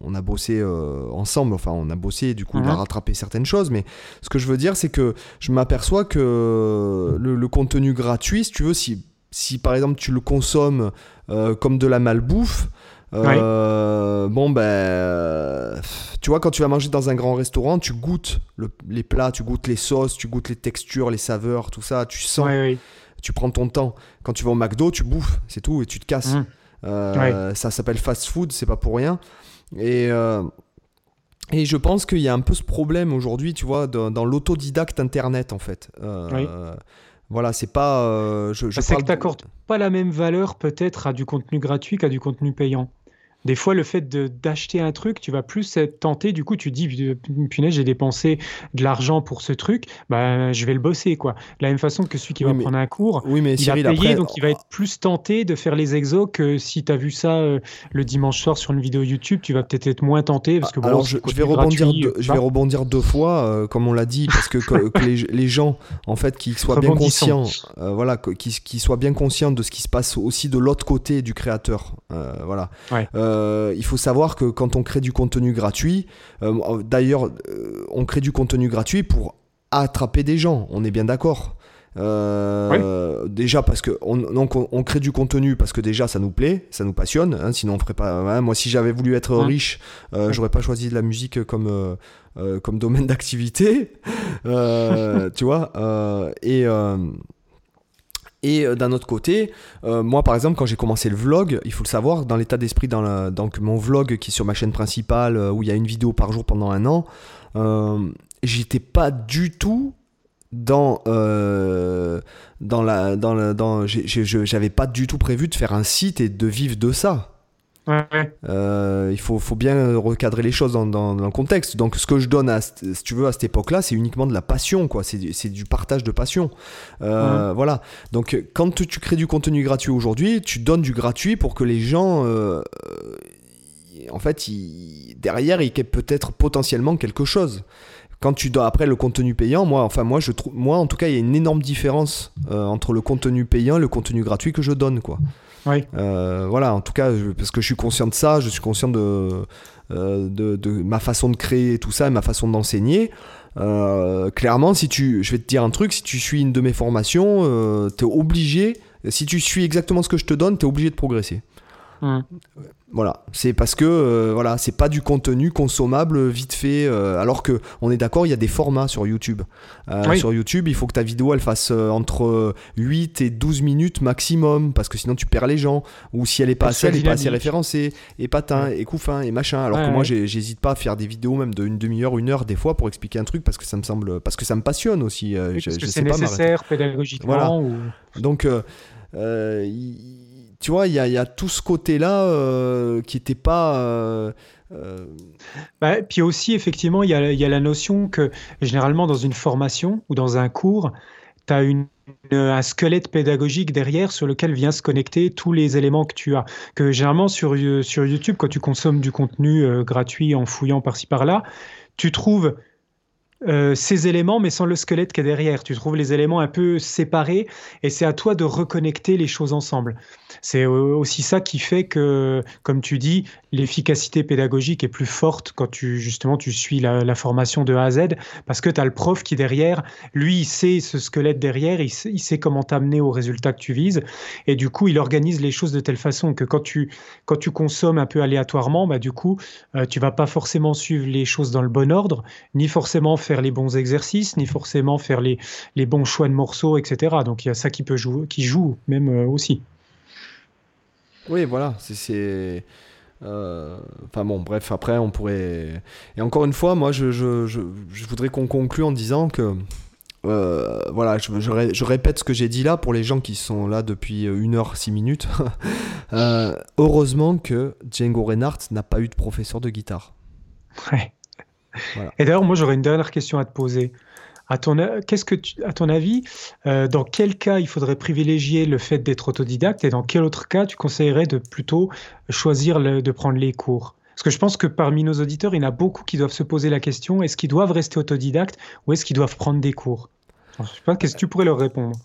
on, a bossé euh, ensemble. Enfin, on a bossé, et du coup, il a mhm. rattrapé certaines choses. Mais ce que je veux dire, c'est que je m'aperçois que le, contenu gratuit, si tu veux, si, si par exemple tu le consommes euh, comme de la malbouffe, bon ben, tu vois, quand tu vas manger dans un grand restaurant, tu goûtes les plats, tu goûtes les sauces, tu goûtes les textures, les saveurs, tout ça, tu sens tu prends ton temps. Quand tu vas au McDo, tu bouffes, c'est tout, et tu te casses. Mmh. Euh, ça s'appelle fast food, c'est pas pour rien. Et, euh, et je pense qu'il y a un peu ce problème aujourd'hui, tu vois, dans, l'autodidacte internet, en fait. Euh, voilà, c'est pas. je, je c'est que tu n'accordes pas la même valeur, peut-être, à du contenu gratuit qu'à du contenu payant. Des fois, le fait d'acheter un truc, tu vas plus être tenté. Du coup, tu dis, punaise, j'ai dépensé de l'argent pour ce truc, bah, je vais le bosser. quoi. De la même façon que celui qui va prendre un cours, oui, mais il a payé, donc il va être plus tenté de faire les exos que si tu as vu ça euh, le dimanche soir sur une vidéo YouTube, tu vas peut-être être moins tenté. Parce que, bon, Alors, je, vais rebondir deux, je vais rebondir deux fois, euh, comme on l'a dit, parce que, les, gens, en fait, qui soient bien conscients, euh, voilà, qui, qui, soient bien conscients de ce qui se passe aussi de l'autre côté du créateur. voilà. Il faut savoir que quand on crée du contenu gratuit, d'ailleurs, on crée du contenu gratuit pour attraper des gens, on est bien d'accord. Euh, déjà parce que on, donc on, crée du contenu parce que déjà ça nous plaît, ça nous passionne. Hein, sinon on ferait pas. Hein, moi si j'avais voulu être riche, euh, j'aurais pas choisi de la musique comme euh, comme domaine d'activité. tu vois. et et d'un autre côté, moi par exemple, quand j'ai commencé le vlog, il faut le savoir, dans l'état d'esprit, dans, mon vlog qui est sur ma chaîne principale, où il y a une vidéo par jour pendant un an, j'étais pas du tout dans euh, dans la dans dans j'avais pas du tout prévu de faire un site et de vivre de ça. Ouais, euh, il faut, faut, bien recadrer les choses dans, dans, le contexte. Donc, ce que je donne, à, si tu veux, à cette époque-là, c'est uniquement de la passion, quoi. C'est du partage de passion. Euh, voilà. Donc, quand tu crées du contenu gratuit aujourd'hui, tu donnes du gratuit pour que les gens, en fait, derrière, ils aient peut-être potentiellement quelque chose quand tu dois après le contenu payant, moi, enfin moi je trouve, moi en tout cas, il y a une énorme différence euh, entre le contenu payant et le contenu gratuit que je donne, quoi. Oui. Euh, voilà, en tout cas, parce que je suis conscient de ça, je suis conscient de, euh, de, de, ma façon de créer tout ça et ma façon d'enseigner. clairement, si tu, je vais te dire un truc, si tu suis une de mes formations, tu es obligé, si tu suis exactement ce que je te donne, tu es obligé de progresser. Hum. Voilà, c'est parce que euh, voilà, c'est pas du contenu consommable vite fait. Euh, alors que on est d'accord, il y a des formats sur YouTube. Euh, sur YouTube, il faut que ta vidéo elle fasse entre 8 et 12 minutes maximum, parce que sinon tu perds les gens. Ou si elle est pas assez, elle est pas assez référencée, et patin, et couffin, et machin. Alors que moi, j'hésite pas à faire des vidéos même d'une demi-heure, une heure des fois pour expliquer un truc, parce que ça me semble, parce que ça me passionne aussi. parce que c'est nécessaire pédagogiquement. Donc tu vois, il y a, tout ce côté-là euh, qui n'était pas. Euh, euh, bah, puis aussi, effectivement, il y, a, la notion que généralement, dans une formation ou dans un cours, tu as un squelette pédagogique derrière sur lequel viennent se connecter tous les éléments que tu as. Que généralement, sur YouTube, quand tu consommes du contenu gratuit en fouillant par-ci par-là, tu trouves euh, ces éléments, mais sans le squelette qui est derrière. Tu trouves les éléments un peu séparés et c'est à toi de reconnecter les choses ensemble. C'est aussi ça qui fait que, comme tu dis, l'efficacité pédagogique est plus forte quand tu justement tu suis la, formation de A à Z parce que tu as le prof qui derrière, lui, il sait ce squelette derrière, il sait, comment t'amener au résultat que tu vises et du coup, il organise les choses de telle façon que quand tu, quand tu consommes un peu aléatoirement, bah, du coup, euh, tu vas pas forcément suivre les choses dans le bon ordre, ni forcément faire les bons exercices, ni forcément faire les, les bons choix de morceaux, etc. Donc il y a ça qui peut jouer, qui joue même euh, aussi. Oui, voilà, c'est euh, enfin bon, bref, après on pourrait. Et encore une fois, moi je, je, je, voudrais qu'on conclue en disant que. Euh, voilà, je, je, répète ce que j'ai dit là pour les gens qui sont là depuis 1 heure 6 minutes. Euh, heureusement que Django Reinhardt n'a pas eu de professeur de guitare. Ouais. Et d'ailleurs, moi j'aurais une dernière question à te poser. À ton, qu'est-ce que à ton avis, euh, dans quel cas il faudrait privilégier le fait d'être autodidacte et dans quel autre cas tu conseillerais de plutôt choisir de prendre les cours? Parce que je pense que parmi nos auditeurs, il y en a beaucoup qui doivent se poser la question est-ce qu'ils doivent rester autodidactes ou est-ce qu'ils doivent prendre des cours? Je sais pas, qu'est-ce que tu pourrais leur répondre?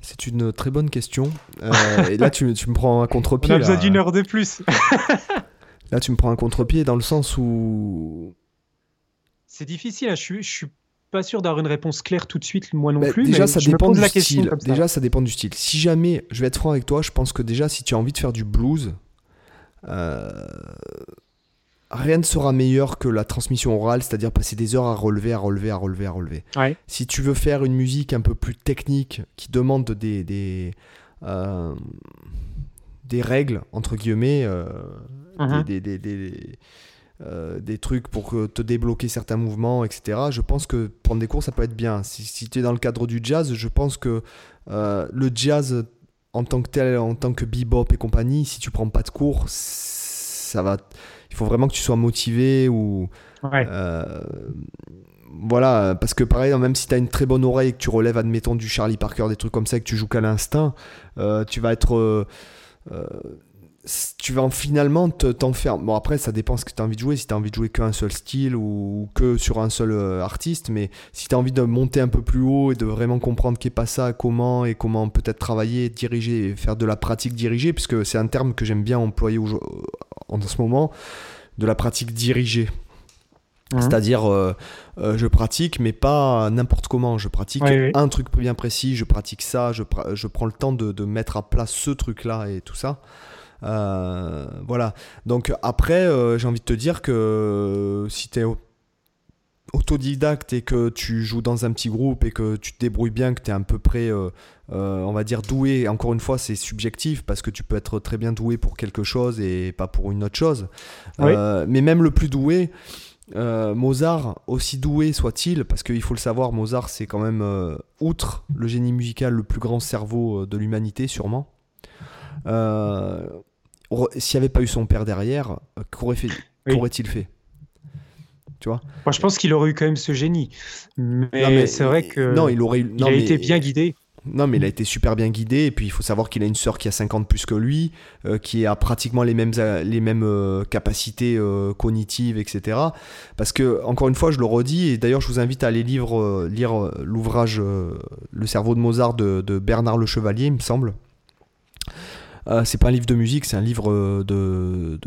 C'est une très bonne question. Euh, et là, tu, me prends un contre-pied. On a besoin d'une heure de plus. là, tu me prends un contre-pied dans le sens où. C'est difficile. Hein. Je suis, je suis pas sûr d'avoir une réponse claire tout de suite, moi non plus. Déjà, ça dépend du style. Déjà, ça dépend du style. Si jamais, je vais être franc avec toi, je pense que déjà, si tu as envie de faire du blues, euh, rien ne sera meilleur que la transmission orale, c'est-à-dire passer des heures à relever, à relever, à relever, à relever. Si tu veux faire une musique un peu plus technique, qui demande des, des, euh, des règles, entre guillemets, euh, uh-huh. des, des euh, des trucs pour te débloquer certains mouvements, etc. Je pense que prendre des cours, ça peut être bien. Si, tu es dans le cadre du jazz, je pense que euh, le jazz en tant que tel, en tant que bebop et compagnie, si tu prends pas de cours, ça va. Il faut vraiment que tu sois motivé ou. Euh, voilà, parce que pareil, même si tu as une très bonne oreille et que tu relèves, admettons, du Charlie Parker, des trucs comme ça, et que tu joues qu'à l'instinct, tu vas être tu vas finalement t'enfermer. Bon, après, ça dépend ce que tu as envie de jouer. Si tu as envie de jouer qu'un seul style ou, que sur un seul euh, artiste. Mais si tu as envie de monter un peu plus haut et de vraiment comprendre qu'est pas ça, comment et comment peut-être travailler, diriger et faire de la pratique dirigée, puisque c'est un terme que j'aime bien employer en ce moment, de la pratique dirigée. Mmh. C'est-à-dire, euh, euh, je pratique, mais pas n'importe comment. Je pratique un truc bien précis, je pratique ça, je, je prends le temps de, de mettre à place ce truc-là et tout ça. Euh, voilà. Donc après, euh, j'ai envie de te dire que si tu es autodidacte et que tu joues dans un petit groupe et que tu te débrouilles bien, que tu es à peu près, euh, on va dire, doué, encore une fois, c'est subjectif parce que tu peux être très bien doué pour quelque chose et pas pour une autre chose. mais même le plus doué, Mozart, aussi doué soit-il, parce qu'il faut le savoir, Mozart, c'est quand même, outre le génie musical, le plus grand cerveau de l'humanité, sûrement. Euh, s'il n'y avait pas eu son père derrière, euh, qu'aurait-il fait? Tu vois? Moi, je pense qu'il aurait eu quand même ce génie. Mais, c'est vrai que non, il aurait il a été bien guidé. Non, mais il a été super bien guidé. Et puis, il faut savoir qu'il a une sœur qui a 50 plus que lui, euh, qui a pratiquement les mêmes, les mêmes capacités cognitives, etc. Parce que, encore une fois, je le redis, et d'ailleurs, je vous invite à aller lire, lire l'ouvrage Le cerveau de Mozart de, de Bernard Le Chevalier, il me semble. Euh, c'est pas un livre de musique, c'est un livre euh, de,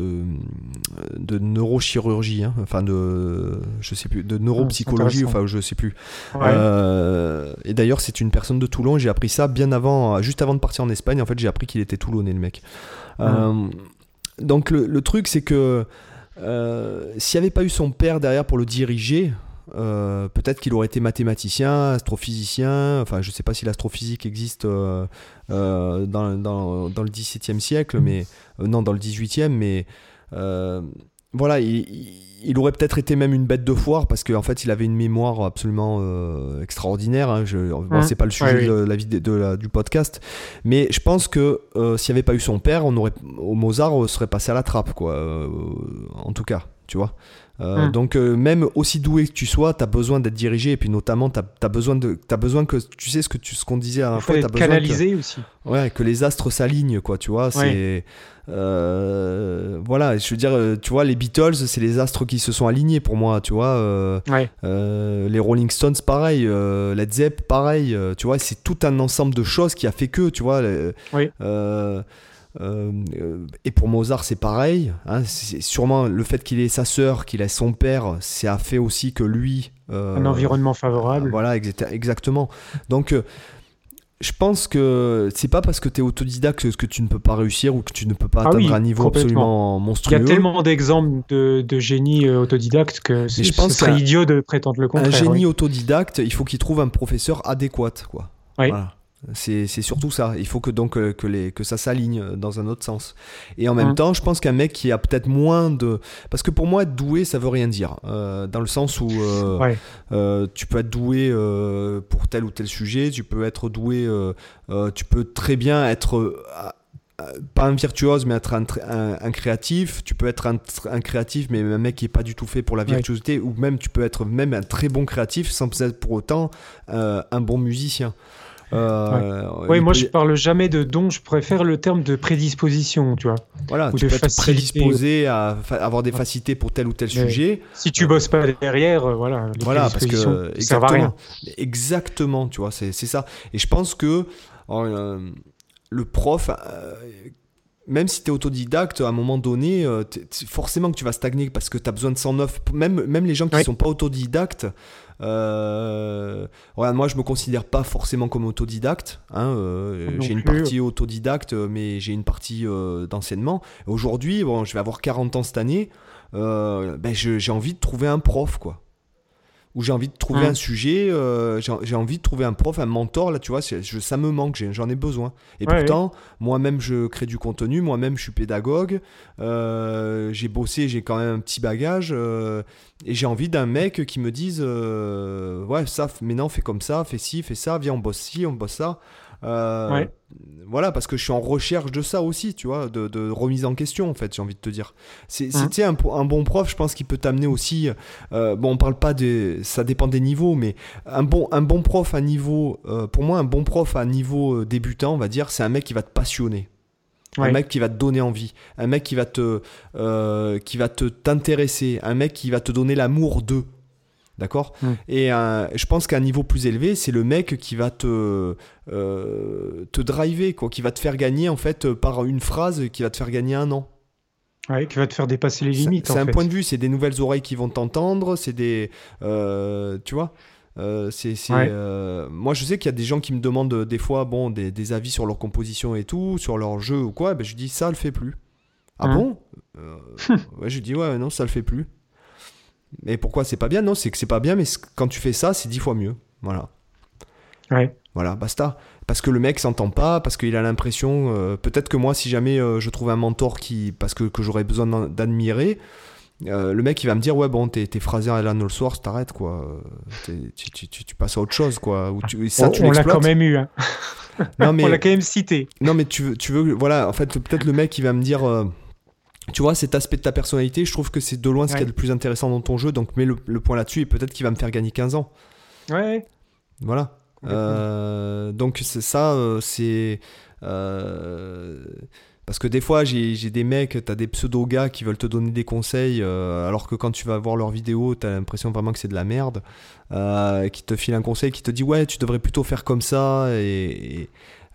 de, neurochirurgie, hein. enfin de, je sais plus, de neuropsychologie, enfin je sais plus. Euh, et d'ailleurs, c'est une personne de Toulon. J'ai appris ça bien avant, juste avant de partir en Espagne. En fait, j'ai appris qu'il était toulonnais, le mec. donc le, truc, c'est que s'il n'y avait pas eu son père derrière pour le diriger, euh, peut-être qu'il aurait été mathématicien, astrophysicien, enfin je ne sais pas si l'astrophysique existe euh, dans, dans, dans, le XVIIe siècle, mais non dans le XVIIIe, mais voilà, il, aurait peut-être été même une bête de foire parce qu'en fait il avait une mémoire absolument extraordinaire. Hein, bon, c'est pas le sujet de la, de du podcast, mais je pense que s'il n'y avait pas eu son père, on aurait, au Mozart serait passé à la trappe, quoi. en tout cas, tu vois. Euh, hmm. Donc euh, même aussi doué que tu sois, tu as besoin d'être dirigé et puis notamment tu as, besoin de as besoin que tu sais ce que tu ce qu'on disait à la fois, tu as besoin canalisé aussi. Ouais, que les astres s'alignent quoi, tu vois, c'est euh, voilà, je veux dire tu vois les Beatles, c'est les astres qui se sont alignés pour moi, tu vois. les Rolling Stones pareil, Led Zepp pareil, tu vois, c'est tout un ensemble de choses qui a fait que, tu vois, oui. Euh, et pour Mozart, c'est pareil. Hein, c'est sûrement le fait qu'il ait sa sœur, qu'il ait son père, ça a fait aussi que lui. Euh, un environnement favorable. Voilà, exactement. Donc, euh, je pense que c'est pas parce que tu es autodidacte que tu ne peux pas réussir ou que tu ne peux pas ah atteindre un niveau absolument monstrueux. Il y a tellement d'exemples de, de, génie autodidacte que je pense ce serait idiot de prétendre le contraire. Un génie autodidacte, il faut qu'il trouve un professeur adéquat. Quoi. Oui. Voilà. C'est surtout ça. Il faut que donc euh, que, les, que ça s'aligne dans un autre sens. Et en même mmh. temps, je pense qu'un mec qui a peut-être moins de... Parce que pour moi, être doué, ça veut rien dire. Euh, dans le sens où euh, tu peux être doué pour tel ou tel sujet, tu peux être doué, tu peux très bien être... pas un virtuose, mais être un, créatif. Tu peux être un, créatif, mais un mec qui est pas du tout fait pour la virtuosité. Ou même, tu peux être même un très bon créatif sans être pour autant un bon musicien. Euh, oui, moi je parle jamais de don, je préfère le terme de prédisposition, tu vois. Voilà, tu peux être prédisposé à avoir des facilités pour tel ou tel sujet. Si tu bosses pas derrière, euh, voilà. voilà, parce que exactement, exactement, tu vois, c'est ça. Et je pense que euh, le prof, même si tu es autodidacte, à un moment donné, forcément que tu vas stagner parce que tu as besoin de 109. Même, même les gens qui ne sont pas autodidactes, euh, moi, je me considère pas forcément comme autodidacte. Hein, euh, j'ai une partie autodidacte, mais j'ai une partie euh, d'enseignement. Aujourd'hui, bon, je vais avoir 40 ans cette année. Ben, j'ai envie de trouver un prof, quoi où j'ai envie de trouver un sujet, euh, j'ai envie de trouver un prof, un mentor, là, tu vois, je, ça me manque, j'en ai, besoin. Et pourtant, moi-même, je crée du contenu, moi-même, je suis pédagogue, euh, j'ai bossé, j'ai quand même un petit bagage, euh, et j'ai envie d'un mec qui me dise, ouais, ça, maintenant, fais comme ça, fais ci, fais ça, viens, on bosse ci, on bosse ça. Euh, voilà, parce que je suis en recherche de ça aussi, tu vois, de, remise en question, en fait, j'ai envie de te dire. C'est hein. un, un, bon prof, je pense qu'il peut t'amener aussi. Euh, bon, on parle pas des. Ça dépend des niveaux, mais un bon, un bon prof à niveau. Euh, pour moi, un bon prof à niveau débutant, on va dire, c'est un mec qui va te passionner. Un mec qui va te donner envie, un mec qui va te, euh, qui va te t'intéresser, un mec qui va te donner l'amour d'eux. D'accord hmm. Et euh, je pense qu'à un niveau plus élevé, c'est le mec qui va te, euh, te driver, quoi, qui va te faire gagner en fait par une phrase qui va te faire gagner un an. Ouais, qui va te faire dépasser les limites. C'est un point de vue, c'est des nouvelles oreilles qui vont t'entendre, c'est des. tu vois euh, c'est, euh, moi, je sais qu'il y a des gens qui me demandent euh, des fois bon, des, avis sur leur composition et tout, sur leur jeu ou quoi. Ben, je dis ça le fait plus. Ah hein bon? Ouais, Je dis ouais, non, ça le fait plus. Mais pourquoi c'est pas bien? Non, c'est que c'est pas bien, mais quand tu fais ça, c'est dix fois mieux. Voilà. Ouais. Voilà, basta. Parce que le mec s'entend pas, parce qu'il a l'impression. peut-être que moi, si jamais je trouve un mentor qui. Parce que, que j'aurais besoin d'admirer euh, le mec il va me dire ouais bon t'es, phrasé à All Source t'arrêtes quoi tu, passes à autre chose quoi Ou ça, on, l'a quand même eu hein. non, mais, on l'a quand même cité non mais tu veux, tu veux voilà en fait peut-être le mec il va me dire euh, tu vois cet aspect de ta personnalité je trouve que c'est de loin ce qui est le plus intéressant dans ton jeu. Donc mets le, point là-dessus et peut-être qu'il va me faire gagner 15 ans. Ouais voilà. Euh, donc c'est ça c'est parce que des fois, j'ai des mecs, t'as des pseudo-gars qui veulent te donner des conseils, euh, alors que quand tu vas voir leurs vidéos, t'as l'impression vraiment que c'est de la merde, euh, qui te file un conseil, qui te dit ouais, tu devrais plutôt faire comme ça, et,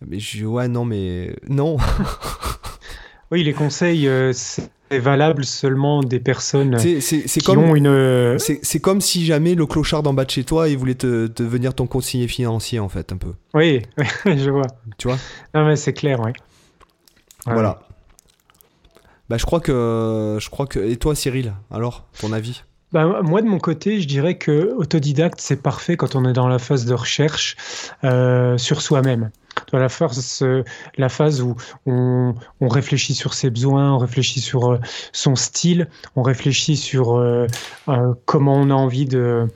mais je dis ouais, non, mais non. oui, les conseils, euh, c'est valable seulement des personnes qui comme, ont une. C'est comme si jamais le clochard d'en bas de chez toi, il voulait te, devenir ton conseiller financier, en fait, un peu. Oui, je vois. Tu vois? Non, mais c'est clair, oui. Voilà. Bah, je crois que, je crois que. Et toi, Cyril, alors, ton avis? Bah, moi, de mon côté, je dirais que autodidacte, c'est parfait quand on est dans la phase de recherche euh, sur soi-même la phase, la phase où on, réfléchit sur ses besoins, on réfléchit sur euh, son style, on réfléchit sur euh, euh, comment on a envie de,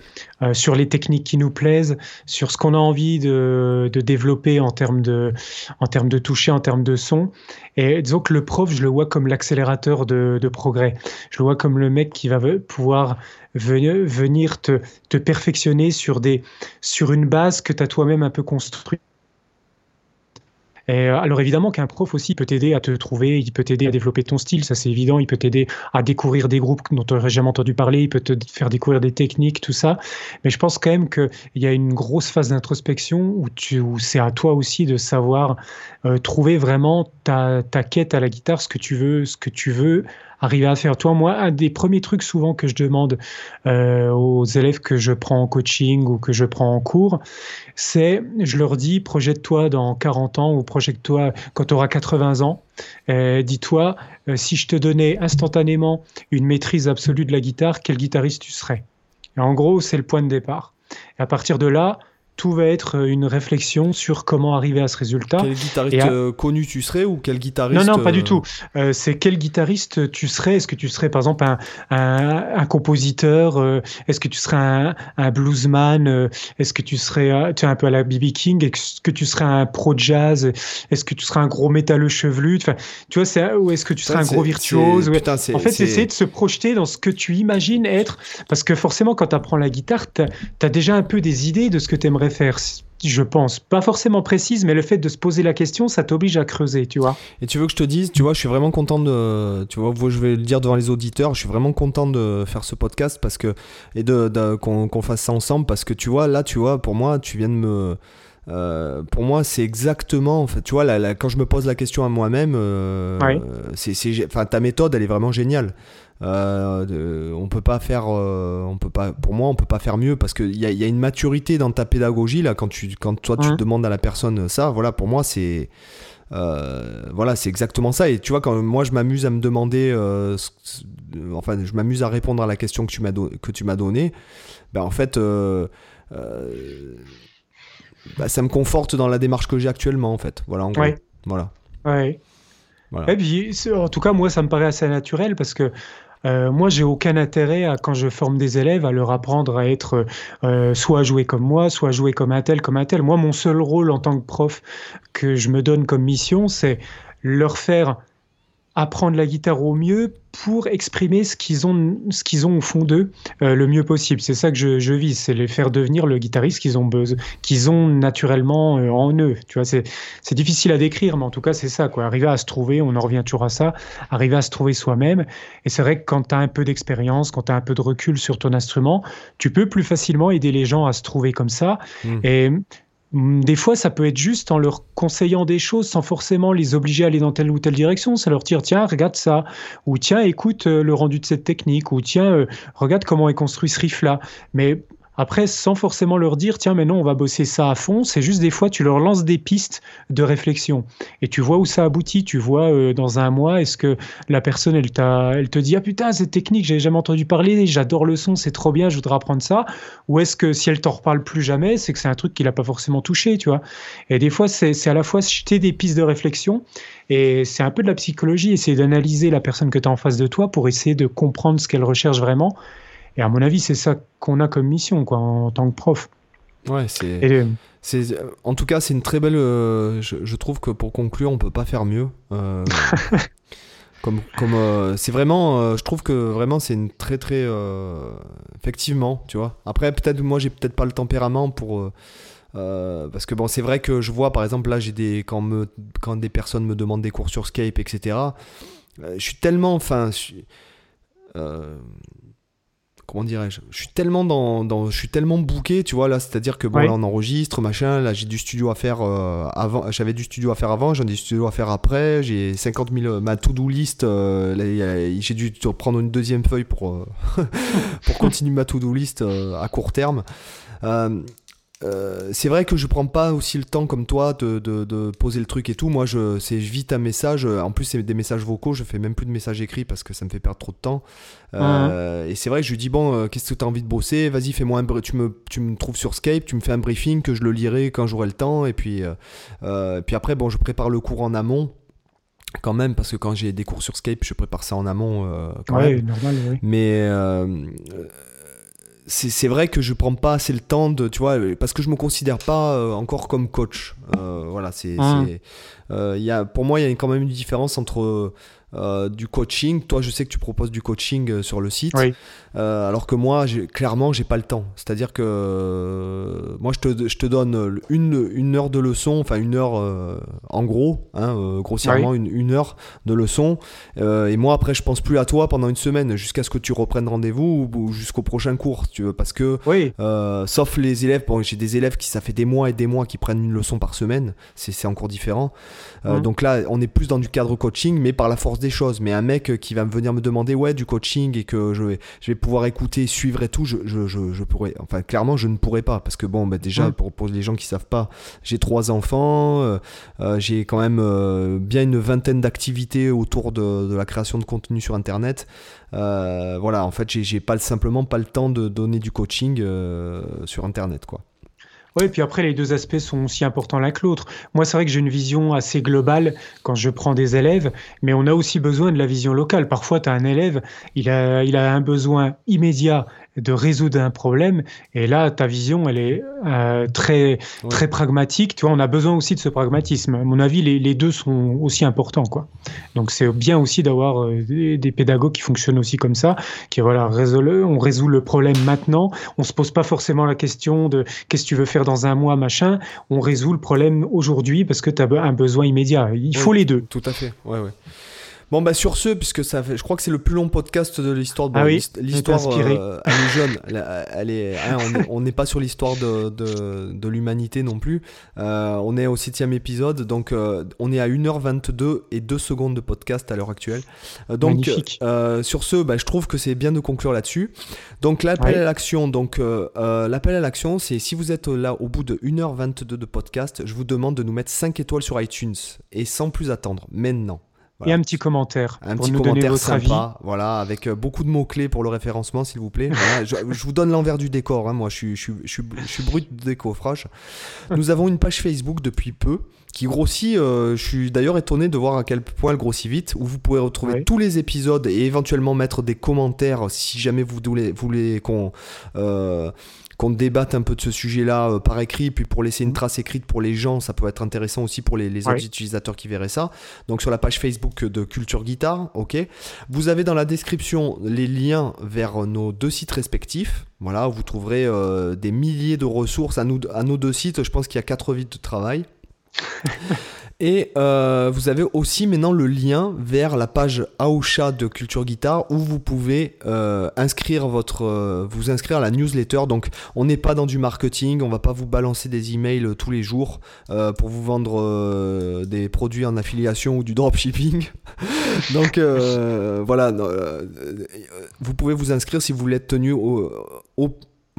sur les techniques qui nous plaisent, sur ce qu'on a envie de, développer en termes de, en termes de toucher, en termes de son. Et disons que le prof, je le vois comme l'accélérateur de, progrès. Je le vois comme le mec qui va pouvoir venir, te, te perfectionner sur, des, sur une base que tu as toi-même un peu construite euh, alors évidemment qu'un prof aussi peut t'aider à te trouver, il peut t'aider à développer ton style, ça c'est évident, il peut t'aider à découvrir des groupes dont tu n'aurais jamais entendu parler, il peut te faire découvrir des techniques, tout ça. Mais je pense quand même qu'il y a une grosse phase d'introspection où, c'est à toi aussi de savoir euh, trouver vraiment ta, ta quête à la guitare, ce que tu veux, ce que tu veux arriver à faire. Toi, moi, un des premiers trucs souvent que je demande euh, aux élèves que je prends en coaching ou que je prends en cours, c'est, je leur dis, projette-toi dans 40 ans ou projette-toi quand tu auras 80 ans. Euh, dis-toi, euh, si je te donnais instantanément une maîtrise absolue de la guitare, quel guitariste tu serais? En gros, c'est le point de départ. Et à partir de là, tout va être euh, une réflexion sur comment arriver à ce résultat. Quel guitariste euh, connu tu serais ou quel guitariste Non, non, pas du euh, tout. c'est quel guitariste tu serais? Est-ce que tu serais par exemple un, un, compositeur Est-ce que tu serais un, un bluesman Est-ce que tu serais tu es un peu à la BB King Est-ce que tu serais un pro jazz Est-ce que tu serais un gros métalleux chevelu? Enfin, Tu vois, c'est, ou est-ce que tu serais un gros virtuose? En fait, c'est essayer de se projeter dans ce que tu imagines être. Parce que forcément, quand tu apprends la guitare, tu as déjà un peu des idées de ce que tu aimerais faire, je pense. Pas forcément précise, mais le fait de se poser la question, ça t'oblige à creuser, tu vois. Et tu veux que je te dise, tu vois, je suis vraiment content de. Tu vois, je vais le dire devant les auditeurs, je suis vraiment content de faire ce podcast parce que. Et de, qu'on fasse ça ensemble parce que tu vois, là, tu vois, pour moi, tu viens de me. Euh, pour moi, c'est exactement. En fait, tu vois, quand je me pose la question à moi-même, euh, c'est, enfin, ta méthode, elle est vraiment géniale. Euh, on peut pas faire, euh, on peut pas, pour moi, on peut pas faire mieux parce qu'il y a, y a une maturité dans ta pédagogie là quand tu, quand toi tu demandes à la personne ça, voilà, pour moi c'est, euh, voilà, c'est exactement ça. Et tu vois, quand moi je m'amuse à me demander, enfin, je m'amuse à répondre à la question que tu m'as que tu m'as donnée, ben en fait. Bah, ça me conforte dans la démarche que j'ai actuellement en fait. Voilà, en gros. Voilà. Ouais. Voilà. Et puis, en tout cas, moi, ça me paraît assez naturel parce que euh, moi, j'ai aucun intérêt à, quand je forme des élèves, à leur apprendre à être euh, soit jouer comme moi, soit jouer comme un tel, comme un tel. Moi, mon seul rôle en tant que prof que je me donne comme mission, c'est leur faire apprendre la guitare au mieux pour exprimer ce qu'ils ont, ce qu'ils ont au fond d'eux euh, le mieux possible. C'est ça que je, je vise, c'est les faire devenir le guitariste qu'ils ont qu'ils ont naturellement euh, en eux. Tu vois, c'est, c'est difficile à décrire, mais en tout cas, c'est ça, quoi. Arriver à se trouver, on en revient toujours à ça, arriver à se trouver soi-même. Et c'est vrai que quand tu as un peu d'expérience, quand tu as un peu de recul sur ton instrument, tu peux plus facilement aider les gens à se trouver comme ça. Mmh. Et des fois, ça peut être juste en leur conseillant des choses sans forcément les obliger à aller dans telle ou telle direction. Ça leur dire, tiens, regarde ça, ou tiens, écoute euh, le rendu de cette technique, ou tiens, euh, regarde comment est construit ce riff-là. Mais après, sans forcément leur dire, tiens, mais non, on va bosser ça à fond, c'est juste des fois, tu leur lances des pistes de réflexion. Et tu vois où ça aboutit. Tu vois, euh, dans un mois, est-ce que la personne, elle, te dit, ah putain, cette technique, j'avais jamais entendu parler, j'adore le son, c'est trop bien, je voudrais apprendre ça. Ou est-ce que si elle t'en reparle plus jamais, c'est que c'est un truc qu'il n'a pas forcément touché, tu vois. Et des fois, c'est à la fois jeter des pistes de réflexion et c'est un peu de la psychologie, essayer d'analyser la personne que tu as en face de toi pour essayer de comprendre ce qu'elle recherche vraiment et à mon avis, c'est ça qu'on a comme mission quoi, en tant que prof. Ouais, c'est. C'est, en tout cas, c'est une très belle. Euh, je, trouve que pour conclure, on peut pas faire mieux. Euh, comme, comme euh, c'est vraiment, je trouve que vraiment c'est une très très. effectivement, tu vois. Après, peut-être moi, j'ai peut-être pas le tempérament pour. parce que bon, c'est vrai que je vois, par exemple, là, j'ai des quand me quand des personnes me demandent des cours sur Skype, etc. je suis tellement, enfin, comment dirais-je je suis tellement dans, je suis tellement bouqué tu vois là c'est à dire que bon là on enregistre machin là j'ai du studio à faire euh, avant j'avais du studio à faire avant j'en ai du studio à faire après j'ai 50 000 ma to do list euh, j'ai dû prendre une deuxième feuille pour euh, pour continuer ma to do list à court terme euh, c'est vrai que je prends pas aussi le temps comme toi de, de, poser le truc et tout. Moi, je, c'est vite un message. En plus, c'est des messages vocaux. Je fais même plus de messages écrits parce que ça me fait perdre trop de temps. Euh, et c'est vrai que je lui dis bon, euh, qu'est-ce que tu as envie de bosser Vas-y, fais-moi un. Tu me, tu me trouves sur Skype, tu me fais un briefing que je le lirai quand j'aurai le temps. Et puis, puis après, bon, je prépare le cours en amont quand même parce que quand j'ai des cours sur Skype je prépare ça en amont quand même. normal oui. mais c'est vrai que je prends pas assez le temps de, tu vois, parce que je me considère pas euh, encore comme coach. Euh, voilà, c'est, euh, pour moi, il y a quand même une différence entre euh, du coaching. Toi, je sais que tu proposes du coaching euh, sur le site, euh, alors que moi, clairement, j'ai pas le temps. C'est-à-dire que moi, je te, je te, donne une, une, heure de leçon, enfin une heure en gros, hein, grossièrement une, une, heure de leçon. et moi, après, je pense plus à toi pendant une semaine jusqu'à ce que tu reprennes rendez-vous ou, jusqu'au prochain cours, tu veux, parce que, sauf les élèves, bon, j'ai des élèves qui ça fait des mois et des mois qui prennent une leçon par semaine, c'est encore différent. Donc là, on est plus dans du cadre coaching, mais par la force des choses. Mais un mec qui va me venir me demander ouais du coaching et que je vais, je vais pouvoir écouter, suivre et tout, je, je, je, pourrais. Enfin, clairement, je ne pourrais pas parce que bon, bah, déjà pour, pour, les gens qui savent pas, j'ai trois enfants, euh, euh, j'ai quand même euh, bien une vingtaine d'activités autour de, de, la création de contenu sur Internet. voilà, en fait, j'ai pas simplement pas le temps de donner du coaching sur Internet, quoi. Oui, puis après, les deux aspects sont aussi importants l'un que l'autre. Moi, c'est vrai que j'ai une vision assez globale quand je prends des élèves, mais on a aussi besoin de la vision locale. Parfois, tu as un élève, il a, il a un besoin immédiat de résoudre un problème. Et là, ta vision, elle est euh, très, très pragmatique. Tu vois, on a besoin aussi de ce pragmatisme. À mon avis, les, les deux sont aussi importants. Quoi. Donc, c'est bien aussi d'avoir euh, des, pédagogues qui fonctionnent aussi comme ça, qui, voilà, on résout le problème maintenant. On se pose pas forcément la question de qu'est-ce que tu veux faire dans un mois, machin. On résout le problème aujourd'hui parce que tu as un besoin immédiat. Il faut les deux. Tout à fait. Ouais, ouais. Bon, bah sur ce, puisque ça fait, je crois que c'est le plus long podcast de l'histoire. de ah oui, l'histoire, euh, elle est jeune. Elle, est, hein, on n'est pas sur l'histoire de, de, de l'humanité non plus. Euh, on est au septième épisode, donc euh, on est à 1h22 et 2 secondes de podcast à l'heure actuelle. donc, sur ce, bah, je trouve que c'est bien de conclure là-dessus. Donc, l'appel à l'action. Donc, l'appel à l'action, c'est si vous êtes là au bout de 1h22 de podcast, je vous demande de nous mettre 5 étoiles sur iTunes et sans plus attendre, maintenant. Et un petit commentaire un pour petit nous commentaire donner votre sympa, avis. voilà, avec euh, beaucoup de mots clés pour le référencement, s'il vous plaît. je, vous donne l'envers du décor. Hein, moi, je suis, je, suis, je, suis, brut de décoffrage. Nous avons une page Facebook depuis peu qui grossit. Euh, je suis d'ailleurs étonné de voir à quel point elle grossit vite. Où vous pouvez retrouver tous les épisodes et éventuellement mettre des commentaires si jamais vous voulez, voulez qu'on euh, qu'on débatte un peu de ce sujet-là euh, par écrit, puis pour laisser une trace écrite pour les gens, ça peut être intéressant aussi pour les, autres utilisateurs qui verraient ça. Donc sur la page Facebook de Culture Guitare, ok. Vous avez dans la description les liens vers nos deux sites respectifs. Voilà, vous trouverez des milliers de ressources à, nous, à nos deux sites. Je pense qu'il y a quatre vides de travail. Et euh, vous avez aussi maintenant le lien vers la page Aosha de Culture Guitare où vous pouvez euh, inscrire votre, euh, vous inscrire à la newsletter. Donc on n'est pas dans du marketing, on va pas vous balancer des emails tous les jours pour vous vendre des produits en affiliation ou du dropshipping. Donc voilà, vous pouvez vous inscrire si vous voulez être tenu au, au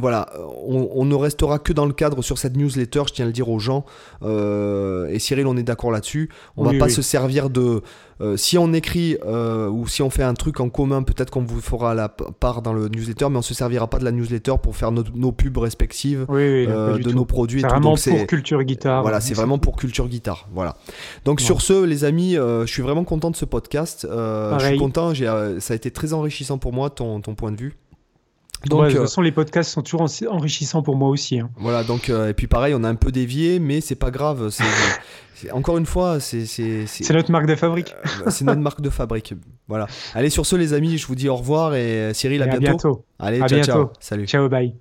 voilà, on, ne restera que dans le cadre sur cette newsletter, je tiens à le dire aux gens. Euh, et Cyril, on est d'accord là-dessus. On ne va pas se servir de. Euh, si on écrit euh, ou si on fait un truc en commun, peut-être qu'on vous fera la part dans le newsletter, mais on se servira pas de la newsletter pour faire nos, pubs respectives de nos produits. C'est vraiment pour culture guitare. Voilà, c'est vraiment pour culture guitare. Voilà. Donc sur ce, les amis, je suis vraiment content de ce podcast. je suis content. ça a été très enrichissant pour moi ton point de vue. Donc, de toute euh, façon, les podcasts sont toujours enrichissants pour moi aussi. Hein. Voilà, donc, euh, et puis pareil, on a un peu dévié, mais c'est pas grave. C'est, encore une fois, c'est. C'est, notre marque de fabrique. Euh, c'est notre marque de fabrique. Voilà. Allez, sur ce, les amis, je vous dis au revoir et Cyril, à, bientôt. à bientôt. Allez, à ciao, bientôt. ciao. Salut. Ciao, bye.